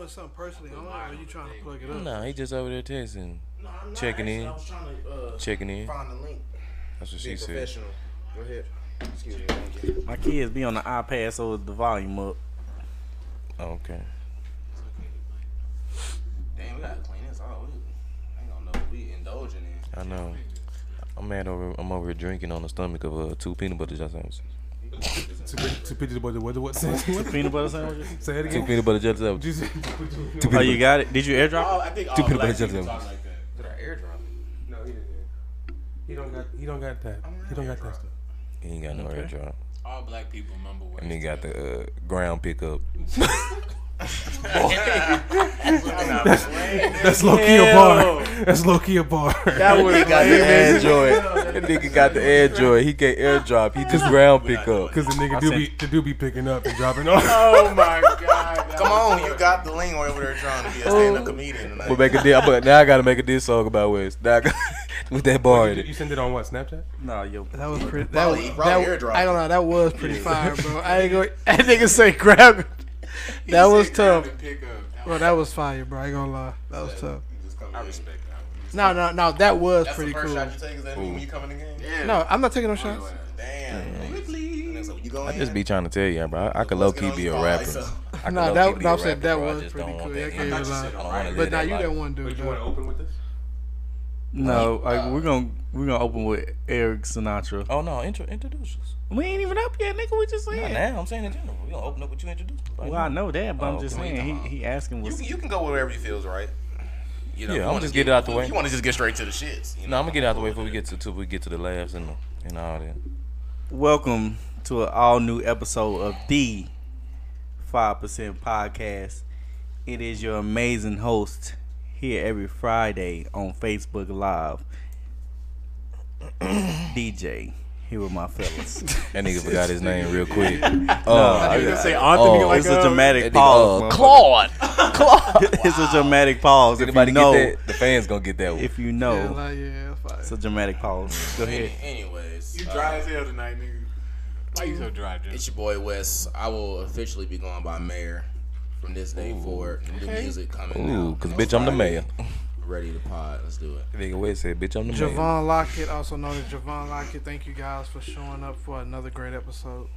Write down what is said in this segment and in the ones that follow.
doing something personally on it, or are you trying to plug it up? No, he just over there texting. No, I'm not. Checking Actually, in. I was trying to uh, Checking in. find the link. That's what Be she said. Go ahead. Excuse me. My kids be on the iPad, so the volume up. Okay. Damn, we gotta clean this out. We, I ain't gonna know what we indulging in. I know. I'm mad over. I'm over here drinking on the stomach of uh, two peanut butter jelly sandwiches. Two pe- two peanut butter. What? What? Say what? Peanut butter sandwiches. Say it again. Two peanut butter jelly What'd you sandwiches. say? Two Oh, you got it? Did you airdrop? Oh, I think all Two peanut black butter people jelly talk like that. Did I airdrop? No, he didn't. He don't got. He don't got that. He don't got that stuff. He ain't got no Okay. airdrop. All black people mumble. And he got the uh, ground pickup. That's low key a bar. That's low key a bar. That was He got the Android. That nigga got the Android. He can't airdrop. He just ground pickup. Because the nigga do be the do be picking up and dropping off. Oh my god. Come on, you got the link over there trying to be a oh. stand-up comedian tonight. But make a diss, but now I gotta make a diss song about West. Now got, with that bar in it. you send it on what? Snapchat? no, yo. That was pretty. That was, probably that, I ain't gonna it. lie, that was pretty fire, bro. I ain't gonna. That nigga say grab. That was tough. Bro, that was fire, bro. I ain't gonna lie. That was tough. I respect that. No, no, no. That was That's pretty the first cool. shot you take. Is that mean when you come in the game? Yeah. No, I'm not taking no oh, shots. Damn. Nigga, so you go I in? just be trying to tell you, bro. I, I could low key be a rapper. I could Nah, that- be that a said rapper, that bro. Was pretty cool. that I can't even lie. Don't wanna But live now that you life. that one dude But you want to open with this? No, like, uh, we're gonna we're gonna open with Airrick Sinatra. Oh no, intro, introduce us. We ain't even up yet, nigga. We just Not saying. now. I'm saying in general. We gonna open up what you introduce. Well, I know that, but Oh, I'm just okay. saying he he asking You, what's you can go wherever you feels right. You know, Yeah, I'm wanna just get it out the way. You want to just get straight to the shits. You No. I'm gonna get out the way before we get to till we get to the laughs and and all that. Welcome to an all new episode of the Five Percent Podcast. It is your amazing host here every Friday on Facebook Live. DJ here with my fellas. That nigga forgot his name real quick. No, Oh, I was gonna say Anthony, Oh, like, it's a uh, dramatic that pause. uh, motherfucker. Claude. it's a dramatic pause. If you Anybody know, get that? The fans gonna get that one. if you Yeah, know, like, yeah, fire. it's a dramatic pause. Go ahead. Anyways, You uh, dry as hell tonight, nigga. Why you so dry, Jim? It's your boy Wes. I will officially be going by mayor from this day forward. New music coming Ooh, out. cause on bitch, I'm the mayor. Ready to pod. Let's do it. Nigga West said, bitch, I'm the mayor. Johvan Lockett, also known as Johvan Lockett. Thank you guys for showing up for another great episode.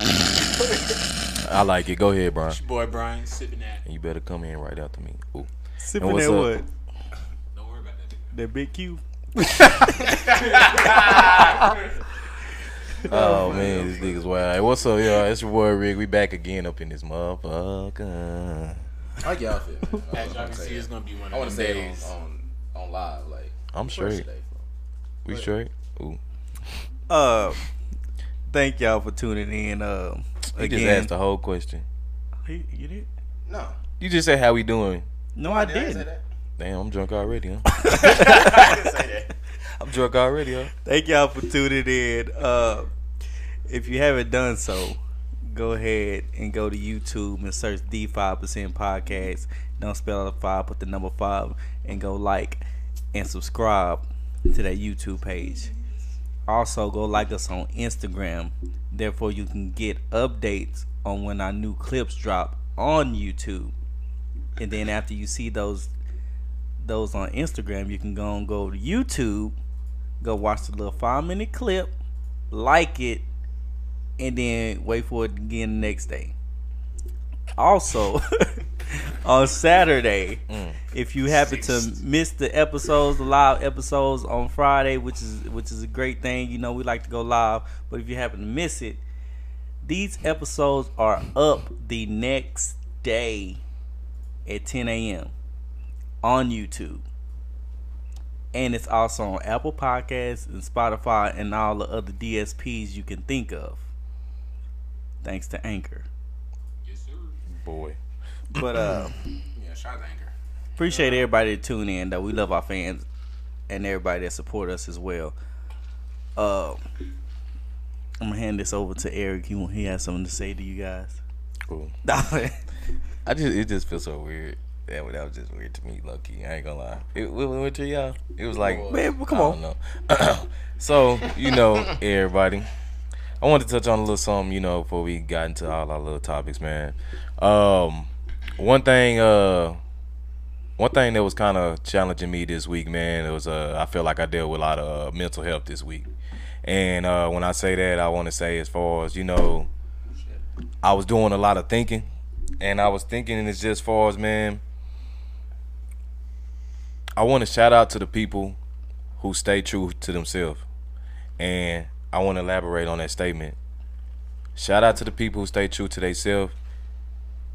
I like it. Go ahead, Brian. It's your boy Brian sipping that. And you better come in right after me. Ooh. Sipping that up? what? Don't worry about that. That big Q. Oh man, this nigga's wild. Hey, what's up, y'all? It's your boy Rick. We back again up in this motherfucker. I like y'all feel. man. As y'all can see, it's gonna be one I of want to them say days. it on, on on live like. I'm straight. today, We straight? Ooh. Uh, thank y'all for tuning in. Uh, He again, just asked the whole question. He- you did? No, You just said how we doing. No, I did I say didn't. that? Damn, I'm drunk already, huh? I didn't say that. I'm drunk already, huh? Thank y'all for tuning in. Uh, if you haven't done so, go ahead and go to YouTube and search the Five Percent Podcast. Don't spell out five, put the number five, and go like and subscribe to that YouTube page. Also, go like us on Instagram. Therefore, you can get updates on when our new clips drop on YouTube. And then after you see those those on Instagram, you can go and go to YouTube, go watch the little five minute clip, like it, and then wait for it again the next day. Also, on Saturday, mm. if you happen to miss the episodes, the live episodes on Friday, which is which is a great thing, you know we like to go live. But if you happen to miss it, these episodes are up the next day at 10 a.m. on YouTube. And it's also on Apple Podcasts and Spotify and all the other DSPs you can think of. Thanks to Anchor. Yes, sir. Boy. But uh Yeah, shout out to Anchor. appreciate everybody that tune in though. We love our fans and everybody that support us as well. Uh I'm gonna hand this over to Airrick. He he has something to say to you guys. Cool. I just it just feels so weird. That, that was just weird to me, lucky. I ain't gonna lie. It, what went to y'all? It was like Man, come I on. don't know. so you know, everybody. I wanted to touch on a little something, you know, before we got into all our little topics, man. Um, one thing, uh, one thing that was kind of challenging me this week, man, it was uh, I feel like I dealt with a lot of uh, mental health this week, and uh, when I say that, I want to say as far as you know, I was doing a lot of thinking, and I was thinking and it's just far as man. I want to shout out to the people who stay true to themselves, and I want to elaborate on that statement. Shout out to the people who stay true to themselves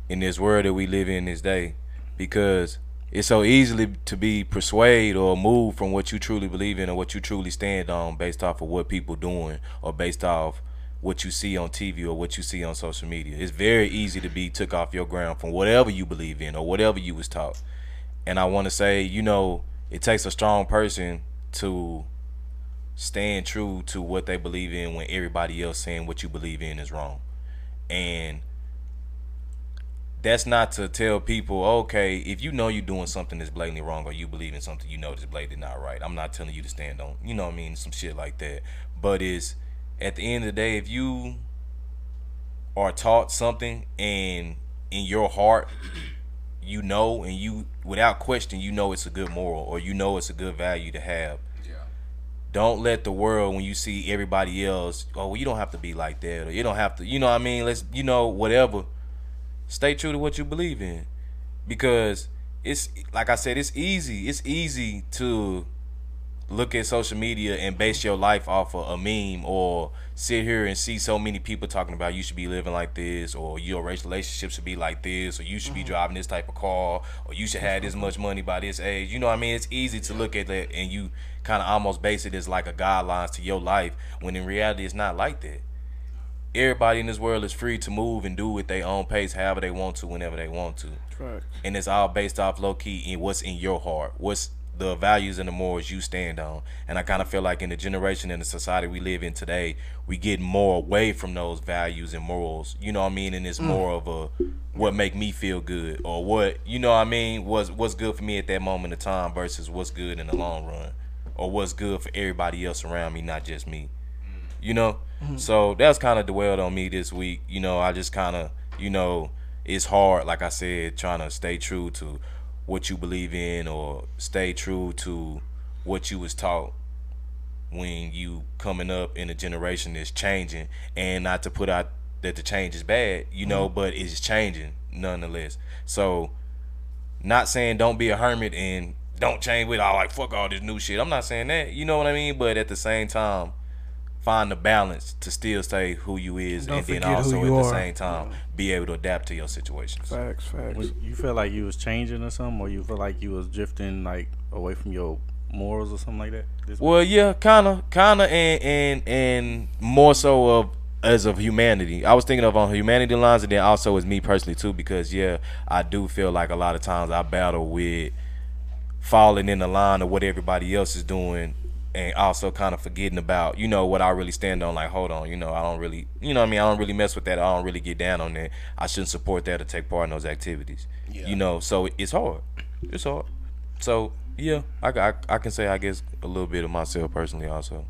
in this world that we live in this day because it's so easily to be persuaded or moved from what you truly believe in or what you truly stand on based off of what people doing or based off what you see on TV or what you see on social media. It's very easy to be took off your ground from whatever you believe in or whatever you was taught. And I want to say, you know, it takes a strong person to stand true to what they believe in when everybody else saying what you believe in is wrong. And that's not to tell people, okay, if you know you're doing something that's blatantly wrong or you believe in something you know that's blatantly not right. I'm not telling you to stand on, you know what I mean, some shit like that. But it's at the end of the day, if you are taught something and in your heart you know and you without question you know it's a good moral or you know it's a good value to have don't let the world when you see everybody else oh well you don't have to be like that or you don't have to you know what i mean? Let's you know whatever. Stay true to what you believe in. Because it's like i said it's easy it's easy to look at social media and base your life off of a meme or sit here and see so many people talking about you should be living like this or your relationship should be like this or you should be mm-hmm. driving this type of car or you should have this much money by this age. You know what i mean? It's easy to look at that and you kind of almost base it as like a guidelines to your life when in reality it's not like that everybody in this world is free to move and do at their own pace however they want to whenever they want to Facts. and it's all based off low key in what's in your heart, what's the values and the morals you stand on. And I kind of feel like in the generation and the society we live in today, we get more away from those values and morals. You know what I mean? And it's mm. more of a what make me feel good or what you know what I mean was what's good for me at that moment of time versus what's good in the long run or what's good for everybody else around me, not just me. Mm. You know, mm-hmm. so that's kind of dwelled on me this week. You know, I just kind of you know it's hard, like I said, trying to stay true to what you believe in or stay true to what you was taught when you coming up in a generation that's changing and not to put out that the change is bad, you know, mm-hmm. but it's changing nonetheless. So not saying don't be a hermit and don't change with all like fuck all this new shit. I'm not saying that, you know what I mean? But at the same time, find the balance to still say who you is Don't and then also at you the are. same time be able to adapt to your situations. Facts, facts. You feel like you was changing or something, or you feel like you was drifting like away from your morals or something like that? This Well, yeah, kind of, kind of, and and and more so of as of humanity. I was thinking of on humanity lines, and then also as me personally too, because yeah, I do feel like a lot of times I battle with falling in the line of what everybody else is doing, and also kind of forgetting about you know what I really stand on. Like, hold on, you know, I don't really, you know, what I mean, I don't really mess with that. I don't really get down on that. I shouldn't support that or take part in those activities. Yeah. You know, so it's hard. It's hard. So yeah, I, I, I can say I guess a little bit of myself personally also.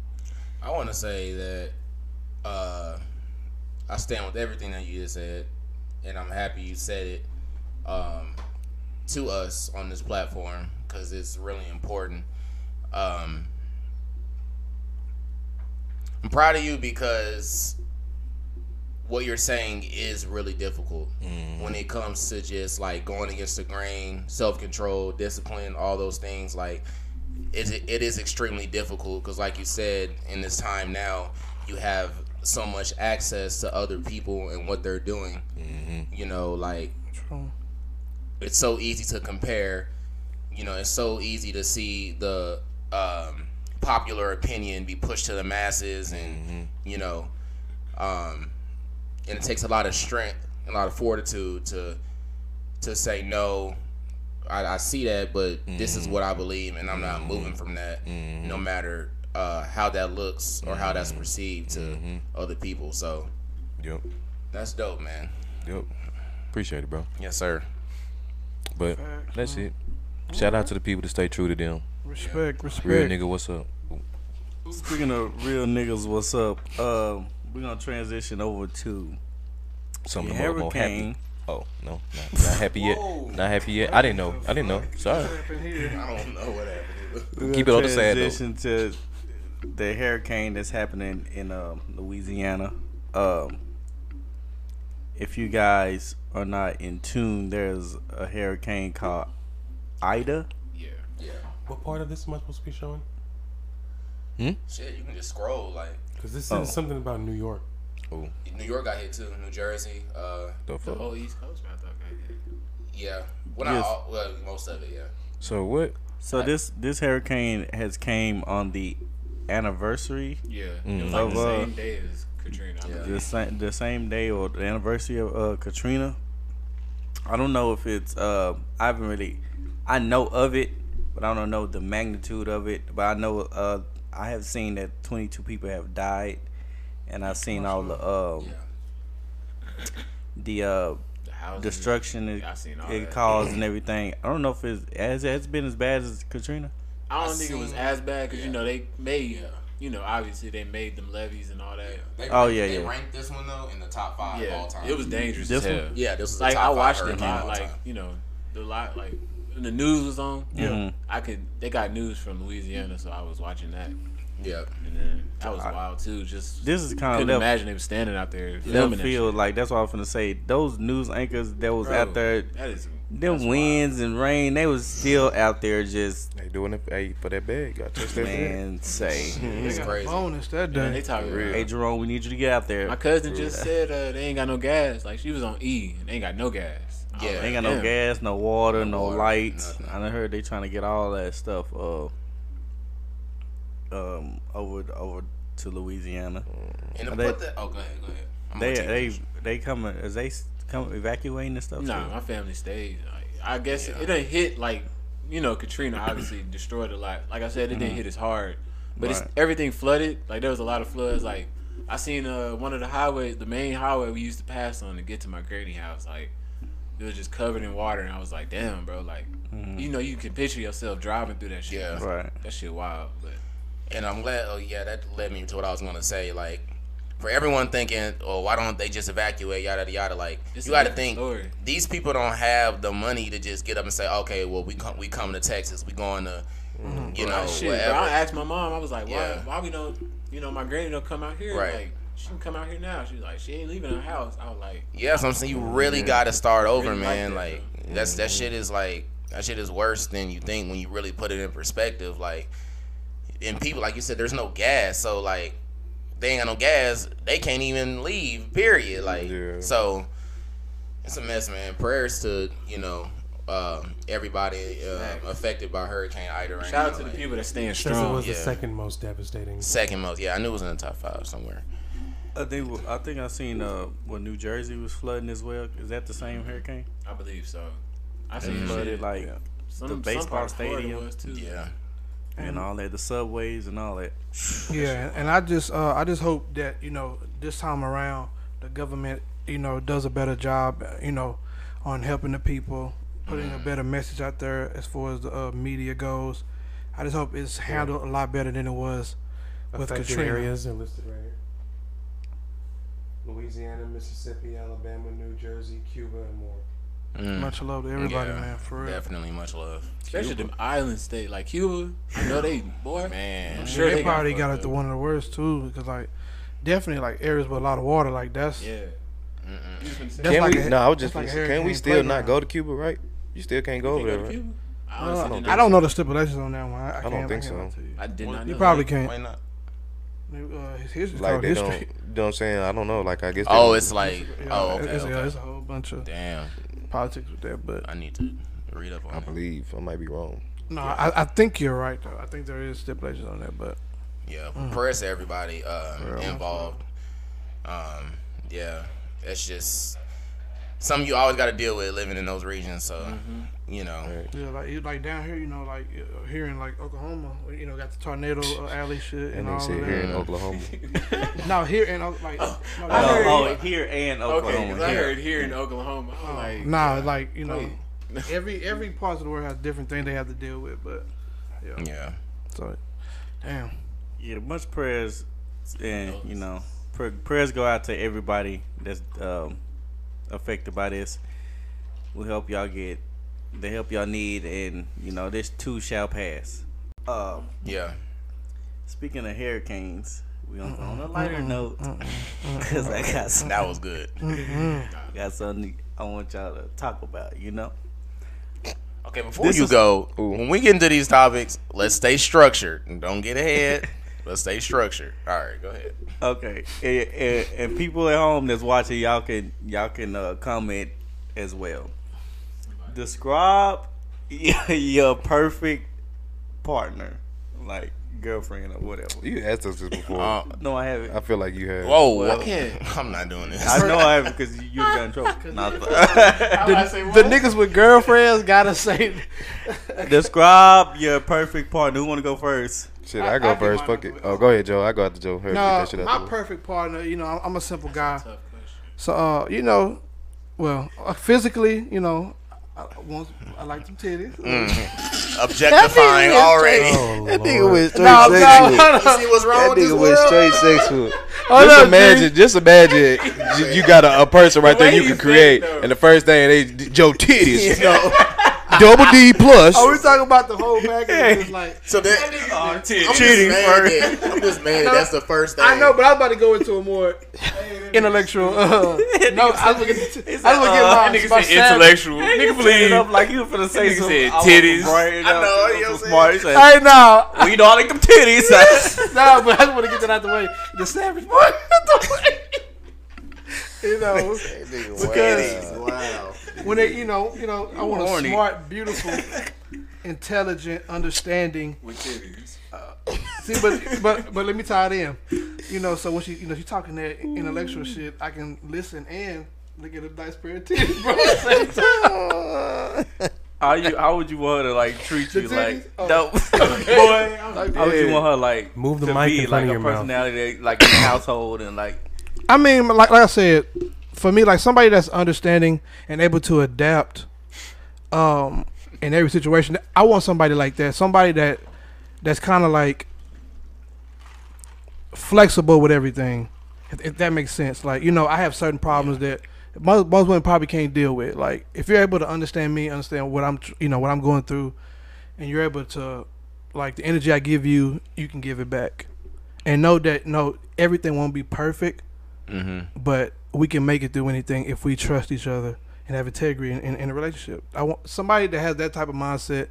I want to say that uh, I stand with everything that you just said, and I'm happy you said it um, to us on this platform because it's really important. Um, I'm proud of you because what you're saying is really difficult when it comes to just like going against the grain, self control, discipline, all those things. Like, it, it is extremely difficult because, like you said, in this time now, you have so much access to other people and what they're doing. You know, like True. it's so easy to compare. You know, it's so easy to see the um, popular opinion be pushed to the masses, and you know, um, and it takes a lot of strength, a lot of fortitude to to say no. I, I see that, but this is what I believe, and I'm not moving from that, no matter uh, how that looks or how that's perceived to other people. So Yep. that's dope, man. Yep. Appreciate it, bro. Yes, sir. But that's it. Shout out to the people that stay true to them. Respect, respect. Real nigga, what's up? Speaking of real niggas, what's up? Um, we're gonna transition over to Something the more, more happy. hurricane Oh no, not, not happy yet. Not happy yet. I didn't know. I didn't know. Sorry. I don't know what happened. We're Keep gonna it on the side, though. Transition to the hurricane that's happening in um, Louisiana. Um, if you guys are not in tune, there's a hurricane called Ida. Yeah. Yeah. What part of this am I supposed to be showing? Shit, you can just scroll like Because this Oh. is something about New York. Oh. New York got hit too, New Jersey. Uh, The The whole East Coast, I thought. Okay. yeah. Well, not Yes. all, well, most of it, yeah. So what? So this this hurricane has came on the anniversary, Yeah. Mm. It was like the Of, uh, same day as Katrina. Yeah. the same the same day or the anniversary of uh, Katrina. I don't know if it's uh I haven't really I know of it, but I don't know the magnitude of it. But I know uh I have seen that 22 people have died, and I've seen all the um Yeah. the uh The houses. destruction it, Yeah, I seen all it caused and everything. I don't know if it's has it's been as bad as Katrina. I don't I think it was as bad because yeah. you know they made, you know, obviously they made them levees and all that. They Oh, ranked- yeah, they yeah. ranked this one though in the top five of all Yeah, time. it was dangerous This as one? hell. Yeah, this was the like top I watched it a hurricane of lot. all Like time. you know, the lot like when the news was on. Mhm. I could they got news from Louisiana, so I was watching that, Yeah, and then that was I- wild too. Just This is kind of couldn't imagine they were standing out there left filming that field. shit. Like that's what I was gonna say. Those news anchors that was Bro, out there, That is them that's winds and rain, they was still out there just They doing it hey, for that bag. Got touch that bag. man say, it's got a crazy. bonus that wild. Man, they talking real. hey Jerome, we need you to get out there. My cousin just said uh, they ain't got no gas. Like she was on E and they ain't got no gas. Yeah. like, They ain't got no damn. gas, no water, No no, water, lights. nothing. I done heard they trying to get all that stuff uh um over over to Louisiana. And They- put that, oh, go ahead, go ahead. I'm They gonna they they coming as they s- come evacuating and stuff. Nah, my family stayed. Like, I guess Yeah. it didn't hit like you know Katrina obviously destroyed a lot. Like I said, it didn't hit as hard, but it's everything flooded. Like there was a lot of floods. Like I seen uh one of the highways, the main highway we used to pass on to get to my granny house. Like it was just covered in water, and I was like, damn, bro. Like you know you can picture yourself driving through that shit. Yeah. Right. That shit wild, but. And I'm glad. Oh yeah, that led me to what I was gonna say. Like, for everyone thinking, oh, why don't they just evacuate? Yada yada yada. Like, It's you a got to think story. these people don't have the money to just get up and say, okay, well we come we coming to Texas. We going to, mm-hmm. you know, Like, shit, bro, whatever. I asked my mom. I was like, why? Yeah. Why we don't? You know, my granny don't come out here. Right. Like, she can come out here now. She's like, she ain't leaving her house. I was like, Yeah, so I'm saying you mm-hmm. really got to start over, Really like man. that, Like that's that mm-hmm. shit is like that shit is worse than you think when you really put it in perspective. Like, and people like you said, there's no gas, so like they ain't got no gas, they can't even leave. Period. Like, Yeah. so it's a mess, man. Prayers to you know um, everybody uh, affected by Hurricane Ida. Right shout out now, to the people that staying Says it strong. was the second most devastating. Second most, yeah, I knew it was in the top five somewhere. I think I think I seen uh what New Jersey was flooding as well. Is that the same hurricane? I believe so. I They seen flooded shit. like some, the baseball part stadium. was too. Yeah, and all that, the subways and all that. Yeah, and I just uh, I just hope that you know this time around the government you know does a better job uh, you know on helping the people, putting a better message out there as far as the uh, media goes. I just hope it's handled a lot better than it was with Affected Katrina. areas are listed right here. Louisiana, Mississippi, Alabama, New Jersey, Cuba, and more. Mm. Much love to everybody, Yeah, man. For real. definitely much love. Especially them island state like Cuba. I know they boy. Man, I'm sure they, they probably got fucked it the one of the worst too, because like definitely like areas with a lot of water, like that's Yeah. That's Can like we? a- no, I was just. like a can we still not go to Cuba? Right? You still can't go over there, go right? Cuba? I, Uh, honestly don't I don't know. know the stipulations on that one. I, I, don't can't, think I can't so. you. I did not know. You probably that. can't. Why not? Uh, his history Like they history. don't. You know what I'm saying? I don't know. Like I guess. Oh, it's like Yeah, oh okay, it's, yeah, okay. it's a whole bunch of Damn, politics with that, but I need to read up I on it. believe I might be wrong. no, I, I think you're right though. I think there is stipulations on that, but Yeah, prayers to everybody um, involved. Um, yeah, it's just something you always got to deal with living in those regions. So you know, Right. yeah, like like down here, you know, like uh, here in like Oklahoma, you know, got the tornado uh, alley shit and, And they all said of here in. Oklahoma. No, here in Oak- like, no, I heard- oh, oh, here and Oklahoma. Okay, Oklahoma. 'cause I heard here in Oklahoma. I was like, nah, like you know, every every part of the world has different things they have to deal with, but yeah, yeah, so damn. Yeah, much prayers, and you know, pr- prayers go out to everybody that's um, affected by this. we'll help y'all get the help y'all need, and you know this too shall pass. Um, Yeah. speaking of hurricanes, we on, on a lighter note because I got some, That was good. got something I want y'all to talk about. You know, Okay, before This you is- go, when we get into these topics, let's stay structured and don't get ahead. let's stay structured. All right, go ahead. Okay, and, and, and people at home that's watching, y'all can y'all can uh, comment as well. Describe your, your perfect partner, like girlfriend or whatever. You asked us this before. Uh, No, I haven't. I feel like you have. whoa, Well- I can't. I'm not doing this. I know I haven't because you got in trouble. Not The niggas with girlfriends gotta say. Describe your perfect partner. Who want to go first? Shit, I- I, go I first. Fuck it. Oh, go ahead, Joe. I go after Joe. Heard, get No, that shit out my the way. perfect partner. You know, I'm, I'm a simple guy. Tough. So, uh, you know, well, uh, physically, you know, I, I want, I like some titties. Objectifying already. Oh, That nigga Lord. went straight No, no, sexual. no, no. You see what's wrong That with nigga went world? straight sexual. Hold just up, imagine, just imagine, you, you got a, a person right The there you can create, though. and the first thing they Joe titties, double D plus. Oh, we talking about the whole package. It's like So that, Oh, I'm titties. just mad that- I'm just mad that that's the first thing. I know, but I was about to go into a more intellectual. Uh, no, I was looking. I was looking at uh, my, That nigga my said intellectual. Nigga It please. up like you finna say Nigga some said titties. I know, some you know what I'm smart. Said, Hey, no, well, you know I like them titties. no, but I just want to get that out the way. The savage boy. out the way. you know, because Wow. When they, you know, you know, I want a smart, beautiful, intelligent, understanding. With titties. Uh, see, but but but let me tie it in. You know, so when she, you know, she's talking that intellectual shit, I can listen and look at a nice pair of titties, bro. at the same time. How you? How would you want her to like treat you? Like, Oh. no, boy. Like, How would you want her like Move the to mic be in front like of a your mouth. personality, that, like in the household and like I mean, like like I said, for me, like somebody that's understanding and able to adapt, um, in every situation. I want somebody like that. Somebody that that's kind of like flexible with everything. If, if that makes sense. Like you know, I have certain problems that most most women probably can't deal with. Like if you're able to understand me, understand what I'm, you know, what I'm going through, and you're able to, like the energy I give you, you can give it back, and know that no, everything won't be perfect Mm-hmm. but we can make it through anything if we trust each other and have integrity in, in, in a relationship. I want somebody that has that type of mindset.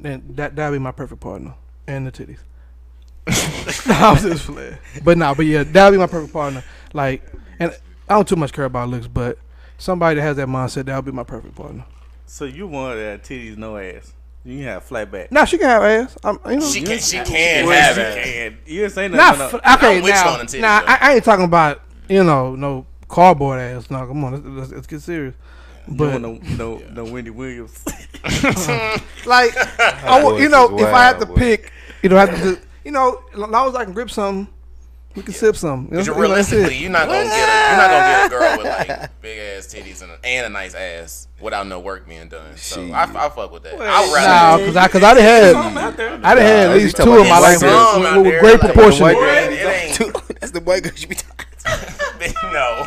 Then that that'd be my perfect partner and the titties. I was just playing, but nah, but yeah, that'd be my perfect partner. Like, and I don't too much care about looks, but somebody that has that mindset, that'll be my perfect partner. So you want that titties, no ass. You can have flat back. Now she can have ass. I'm, you know, She can, she can Well, have she it. can. You didn't say not nothing. f- okay. I'm with you Now, on the titties, now. I, I ain't talking about you know no cardboard ass. No, come on, let's, let's, let's get serious. but But no, no, no, Wendy Williams. like I you know, is if I had to boy. pick, you know, have to, do- you know, as long as I can grip something, we can sip some. You know, Because realistically, you're not gonna get a, you're not gonna get a girl with like big ass titties and a, and a nice ass without no work being done. So I, I fuck with that. I would Nah, rather. cause I, cause I done had, I done had at least two talking in my about life with, with, great like, proportion. white Boy, girl. it ain't- That's the white girl you be talking. no.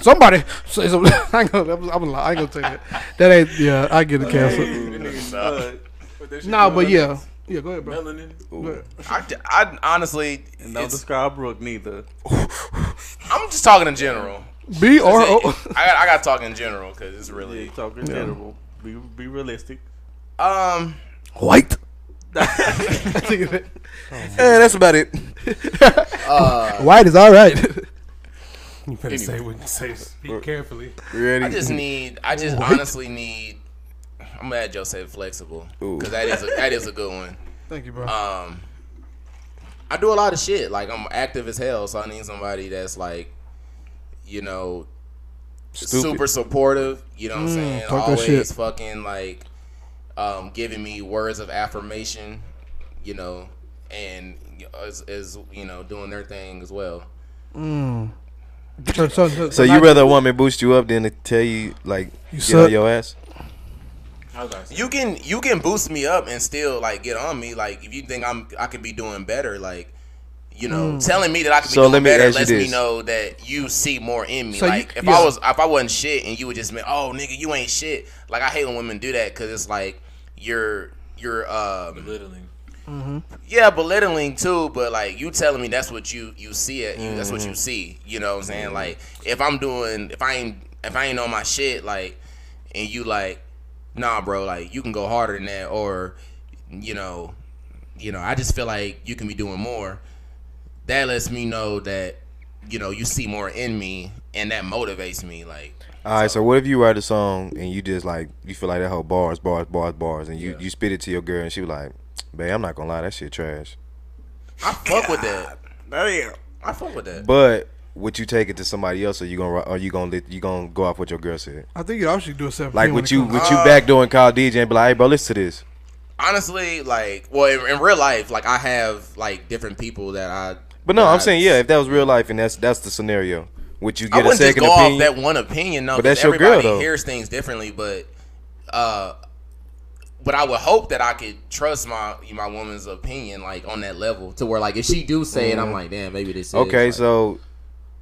Somebody, say some, I ain't gonna, I'm, I'm, I ain't gonna tell you that. That ain't, yeah, I get it canceled. So, Nah, but yeah, yeah, go ahead, bro. Melanin. Go ahead. I, I honestly, And don't it's, describe Brooke neither. I'm just talking in general. B or I O. got, I got to talk in general because it's Yeah, really talking general. Be be realistic. um. White. Yeah, that's about it. White is all right. You better say what you say. Speak carefully. You ready? I just need. I just honestly need. I'm glad Joe said flexible because that is a, that is a good one. Thank you, bro. Um, I do a lot of shit. Like I'm active as hell, so I need somebody that's like, you know, Stupid. super supportive. You know what I'm saying? Always shit. fucking like, um, giving me words of affirmation. You know, and as, as you know, doing their thing as well. So, so, so, So you rather a woman boost you up than to tell you like You get suck. on your ass? How was I saying? You can you can boost me up and still like get on me. Like if you think I'm I could be doing better, like You know, telling me that I could be So doing let me better you lets me know that you see more in me. So you- like if yeah. I was if I wasn't shit and you would just be, oh nigga, you ain't shit. Like I hate when women do that because it's like you're you're um Belittling. Yeah belittling too, but like you telling me that's what you you see it. You, That's what Mm-hmm. you see. You know what I'm saying? Like if I'm doing if I ain't if I ain't on my shit like and you like nah bro like you can go harder than that or you know you know I just feel like you can be doing more. That lets me know that you know you see more in me and that motivates me like All right, so what if you write a song and you just like you feel like that whole bars, bars, bars, bars, and you Yeah. you spit it to your girl and she was like, "Babe, I'm not gonna lie, that shit trash." I fuck with that. Damn. I fuck with that. But would you take it to somebody else, or you gonna or you gonna let, you gonna go off what your girl said? I think you all should do a separate. Like thing when with it you comes- with you backdooring Kyle DJ and be like, "Hey, bro, listen to this." Honestly, like well in, in real life, like I have like different people that I But no, that I'm I- saying yeah, if that was real life and that's that's the scenario, would you get a wouldn't just second go opinion? off that one opinion. No, but that's your girl, everybody though. hears things differently. But, uh, but I would hope that I could trust my my woman's opinion like on that level to where like if she do say it, I'm like, damn, maybe this is Mm-hmm. okay, like- so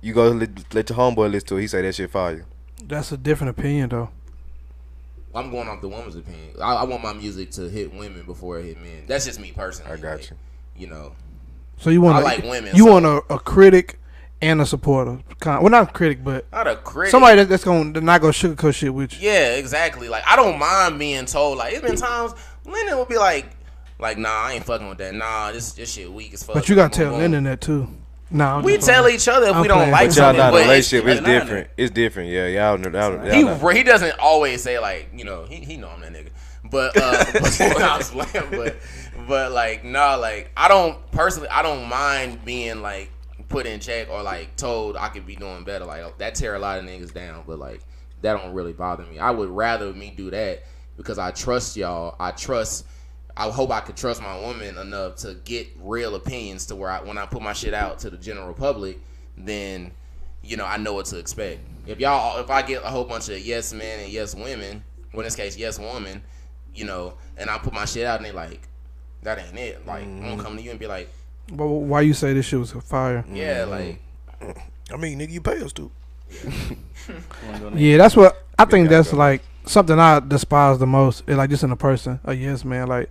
you go let, let your homeboy listen to it. He say that shit fire. That's a different opinion though. I'm going off the woman's opinion. I, I want my music to hit women before it hit men. That's just me personally. I got like, you. You know, So you want I a- like women, You so- want a, a critic and a supporter. Kind well, not a critic, but not a critic. somebody that's gonna not gonna sugarcoat shit with you. Yeah, exactly. Like I don't mind being told. Like it's been times Lennon will be like, like nah, I ain't fucking with that. Nah, this this shit weak as fuck. But you gotta tell boom. Lennon that too. Nah, I'm We tell playing. each other if I'm we don't playing. like But y'all something. not in a but relationship. It's it's not different. It's different. Yeah, y'all. y'all, y'all, He not- he doesn't always say like you know he he know I'm that nigga, but uh, but, nah, I'm playing, but but like nah, like I don't personally I don't mind being like put in check or like told I could be doing better. Like that tear a lot of niggas down, but like that don't really bother me. I would rather me do that because I trust y'all. I trust. I hope I could trust my woman enough to get real opinions to where I, when I put my shit out to the general public, then you know I know what to expect. If y'all, if I get a whole bunch of yes men and yes women, well in this case yes woman, you know, and I put my shit out and they like, that ain't it. Like I'm gonna mm-hmm. come to you and be like, why you say this shit was fire? yeah, like I mean, nigga, you pay us to. Yeah, that's what I think. That's like something I despise the most. Is like just in a person. A yes man, like,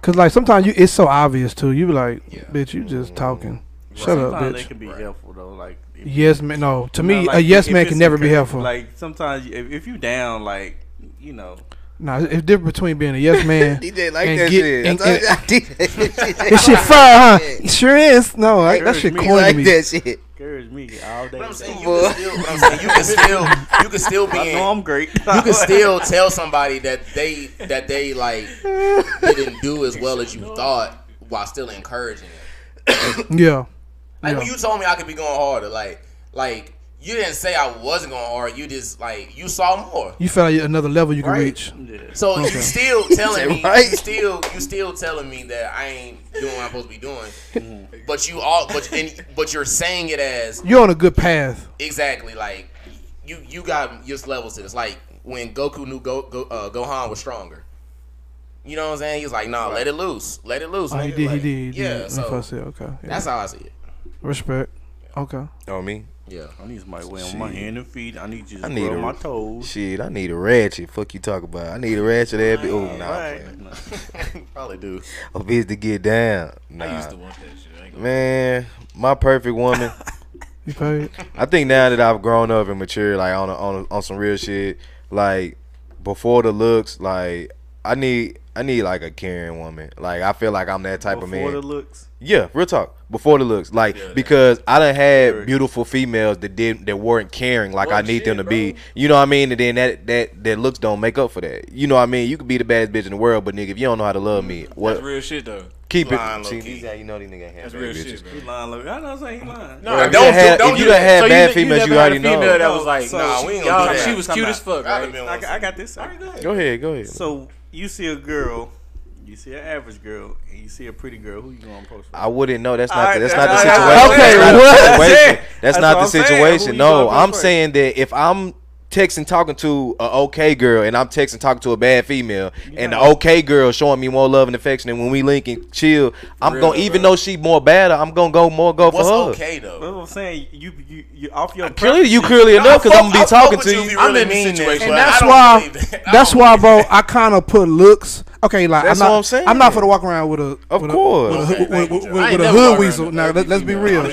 cause like sometimes you it's so obvious too. You be like, Yeah. bitch, you just mm-hmm. talking. Shut up, Sometimes they bitch. can be helpful though. Like Yes man, no. To me, know, a yes man can never be helpful. Like sometimes if, if you down, like you know, nah, it's different between being a yes man. DJ like And that get- shit. and- That's all- DJ shit fire, huh? It sure is. No, like, that Encourage shit me. He corny to like me. that shit. encourage me all day. But I'm saying you Boy. can still, but I'm saying you can still, you can still be. I know I'm great. you can still tell somebody that they that they like didn't do as well as you thought while still encouraging it. Yeah. Like Yeah. when you told me I could be going harder, like like you didn't say I wasn't going hard. You just like you saw more. You felt like another level you can Right. reach. Yeah. So you still telling me, right. you still you still telling me that I ain't doing what I'm supposed to be doing. But you all, but and, but you're saying it as You're on a good path. exactly like you you got just levels to this. Like when Goku knew Go, Go uh, Gohan was stronger. You know what I'm saying? He's like, nah, let it loose, let it loose. Oh, he nigga. did. He did. He Yeah, did. When so okay. Yeah. that's how I see it. Respect. Okay. Oh me? Yeah. I need somebody weighing on my Shit. hand and feet. I need you I to need rub a- my toes. Shit, I need a ratchet. Fuck you talk about. I need a ratchet every. Oh nah, Right. Probably do. a bitch to get down. Nah, I used to want that shit. I ain't gonna man, my perfect woman. You paid. I think now that I've grown up and matured, like on a, on a, on some real shit, like before the looks, like I need I need like a caring woman. Like I feel like I'm that type of man. Before the looks. Yeah, real talk. Before the looks, like Yeah, because I done had Sure. beautiful females that did that weren't caring like oh, I Well, need them to shit, be. You know what I mean? And then that that that looks don't make up for that. You know what I mean? You could be the baddest bitch in the world, but nigga, if you don't know how to love me, what That's real shit though. keep Lying it? low See, key. these how you know these niggas have That's real bitches. shit, bro. He lying. Look, I know I'm saying he lying. No, Bro, If you don't done do- had- don't if do you done had So bad you, females, you, you never already had a female know. that was like, So- Nah, we ain't y'all, gonna do that. she was cute as fuck, right? been I, I got this. I got this. Go ahead, go ahead. So you see a girl, you see an average girl, and you see a pretty girl. Who you gonna approach? I wouldn't know. That's not. The, that's not the situation. Okay, that's- what? That's not the situation texting talking to a okay girl and I'm texting talking to a bad female and the okay girl showing me more love and affection and when we link and chill I'm gonna even though she more bad I'm gonna go more go What's for her. okay though? That's what I'm saying you you you off your clearly you clearly you, enough because I'm gonna be talking to you. you really I'm in this situation. And that's why that. that's why bro I kind of put looks Okay, like That's I'm not, what I'm saying. I'm not for to walk around with a of with course a, with, okay, a, with, with, with a hood weasel. Now let, us be real. I'm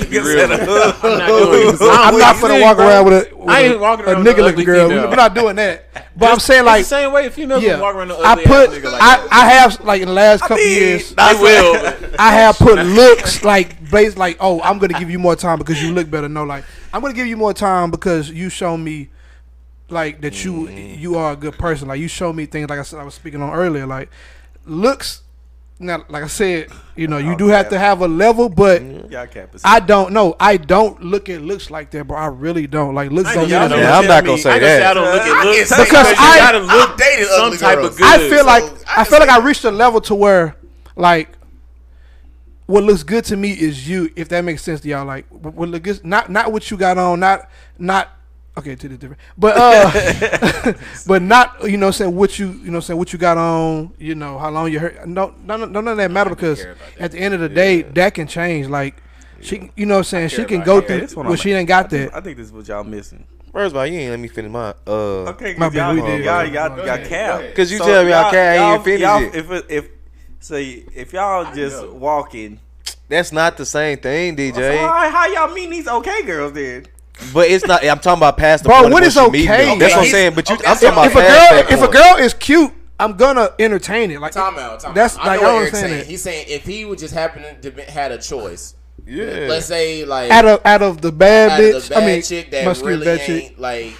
not for to walk around with a I ain't walking around a nigga looking girl. We're not doing that. But I'm saying like same way if you know yeah, walk around the I put I I have like in the last couple years I will I have put looks like based like oh I'm gonna give you more time because you look better. No, like I'm gonna give you more time because you show me like that mm-hmm. you you are a good person. Like you show me things like I said I was speaking on earlier. Like looks now like I said, you know, you do have to have a level, but I don't know. I don't look at looks like that, bro. I really don't. Like looks don't mean I'm not gonna say that. I don't look at looks because I gotta look dated some type of good. I feel like I feel like I reached a level to where like what looks good to me is you, if that makes sense to y'all. Like what looks not not what you got on, not not Okay, to the different, but uh, but not you know saying what you you know saying what you got on you know how long you hurt no no no none of that matter because that. at the end of the day that can change like yeah. she you know what I'm saying she can go through but well, she ain't got that I think this is what y'all missing. First of all, you ain't let me finish my uh. Okay, my y'all, y'all, y'all, y'all, y'all cap. Cause you so tell me y'all, y'all cap ain't finish y'all, it. If if say so if y'all just walking, that's not the same thing, DJ. So how, how y'all mean these okay girls then? But it's not. I'm talking about past the Bro, point when of it's okay. That's what I'm saying. But you, okay. I'm talking about if a girl, if a girl is cute, I'm gonna entertain it. Like time out. Time that's out. like I know what saying. He's saying if he would just happen to be, had a choice. Yeah. Let's say like out of out of the bad out bitch. Of the bad I mean, chick that really ain't chick. like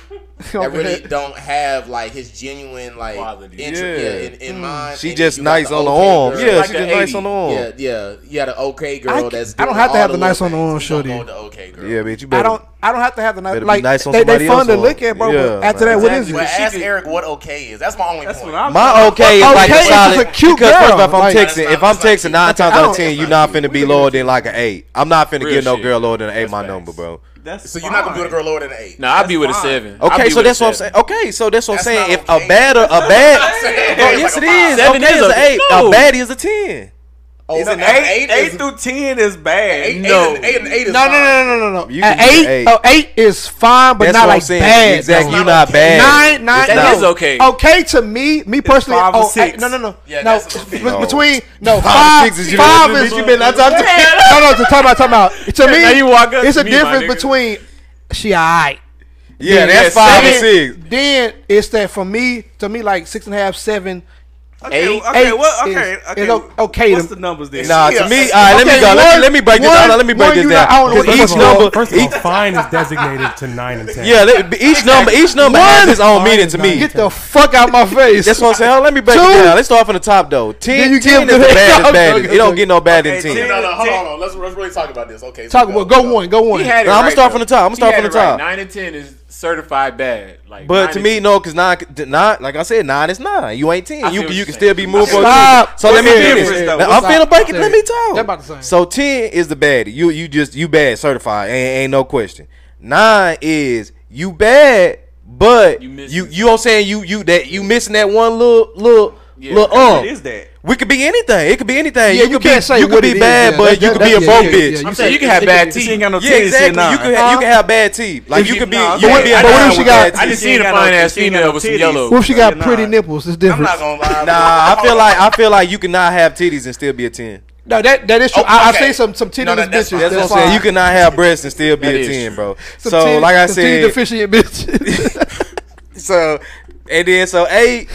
that really don't have like his genuine like Quality. yeah. in, in mm. mind. She just nice on the arm. Yeah, she just nice on the arm. Yeah, yeah, yeah. The okay girl. I, that's I don't have to have the nice on the arm, shorty. The okay girl. Yeah, bitch, you better. I don't. I don't have to have the nice. Like nice they, they fun to look at, bro. Yeah, after that, what is it? Ask Airrick what okay is. That's my only. point. My okay is like solid. Because first of all, if I'm texting, if I'm texting nine times out of ten, you're not finna be lower than like an eight. I'm not finna get no girl lower than an eight my number, bro that's so you're not gonna do a girl lower than an eight. No, I'll be with a seven. Okay, so that's what I'm saying. Okay, so that's what I'm saying. If a bad a bad, yes, it is. Seven Okay, is an eight. A bad baddie is a ten. Oh, an eight, eight, eight is, through ten is bad. Eight, no, eight and, eight and eight is no, no, no, no, no, no, no. You an eight, eight. Oh, eight is fine, but That's not like saying. bad. Exactly, you're not okay. bad. Nine, nine, that no. is okay. Okay to me, me it's personally. Five oh, six. Eight, no, no, no, yeah, no. no. Between no five, five, six is five is. You been that time? No, no. To talk about, talk about. To me, now you walk up it's a difference between she alright. Yeah, that's five then, and six. Then it's that for me, to me, like six and a half, seven Okay, eight, okay, eight well, okay, is, okay. Okay. What's the numbers there? Nah, to me, all right, let okay, me go. One, let, let, me break this down. Let me break this down. Because each all, number, first of all, each, fine is designated to nine and ten. Yeah, let, each number, each number one, has its own meaning to me. Get the fuck out my face. That's what I'm saying. Let me break Two. it down. Let's start from the top though. Ten, you ten is the baddest, baddest. It don't get no bad in ten. No, no, hold on, hold on. Let's really talk about this. Okay, talk about go one, go one. I'm gonna start from the top. I'm gonna start from the top. Nine and ten is certified bad. Like, but to me, no, because nine, not like I said, nine is nine. You ain't ten. I you you can saying. still be moved stop. So What's let me finish. Now, I'm finna break it. Let me talk. About the same. So ten is the bad. You you just you bad certified. Ain't, ain't no question. Nine is you bad, but you you, you know what I'm saying you you that you missing that one little little yeah, little um. What is that? We could be anything. It could be anything. Yeah, you, you could can't be, say you could be bad, is, but you could be a yeah, broke bitch. I'm saying you can have bad teeth. Ain't got no yeah, exactly. You could you can have bad teeth. Like you could be. You be. But what if she got? I just seen a fine ass female with some yellow. What if she got pretty nipples? It's different. I'm not gonna lie. Nah, I feel like I feel like you cannot have titties and still be a ten. No, that that is true. Oh, okay. I, have some some titty no, that, bitches. That's, that's what I'm saying. You cannot have breasts and still be a ten, true. bro. Some so like I said, deficient bitches. so and then so eight.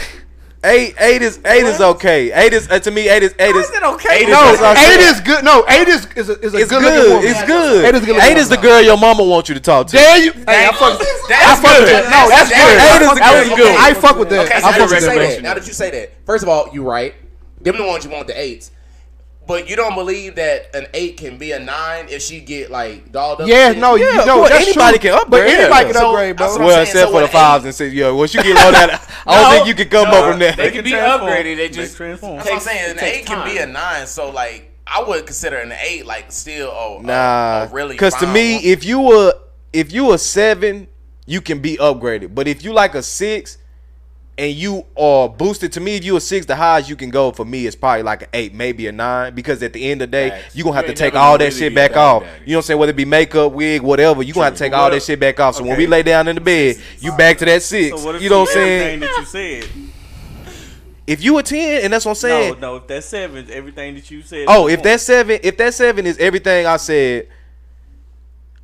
Eight, eight is eight what? is okay. Eight is uh, to me. Eight is eight is, is okay? Eight no, is okay. eight is good. No, eight is is a, is a it's good. good. It's good. Eight is good. Eight is the girl your mama wants you to talk to. There you. Hey, I fuck. That's I fuck with that. No, that's good. Eight is the girl. That was good. I fuck with that. Okay, so now that you say that, now that you say that, first of all, you right. Them the ones you want the eights. But you don't believe that an eight can be a nine if she get like dolled up. Yeah, and shit? no, you Yeah, know well, that's anybody true. can upgrade, But anybody yeah. can So, upgrade, bro. that's Well, saying. except So for the fives and six. Yo, once you get low that, I don't No, think you can come up from that. They there. can be transform. upgraded. They They just transform. That's what I'm saying. An takes eight can be a nine. So like, I would consider an eight like still oh Nah, a, really because to me, one. if you were if you a seven, you can be upgraded. But if you like a six and you are boosted to me, if you a six, the highest you can go for me is probably like an eight, maybe a nine. Because at the end of the day, Facts. you gonna have You to take all that really shit back off. daddy. You know what I'm saying? Whether it be makeup, wig, whatever, you're gonna have to take all that shit back off. So when we lay down in the bed, you back to that six. So what you know what I'm saying? That you said. If you a ten, and that's what I'm saying. No, no. If that's seven, everything that you said. Oh, if that seven, if that seven is everything I said,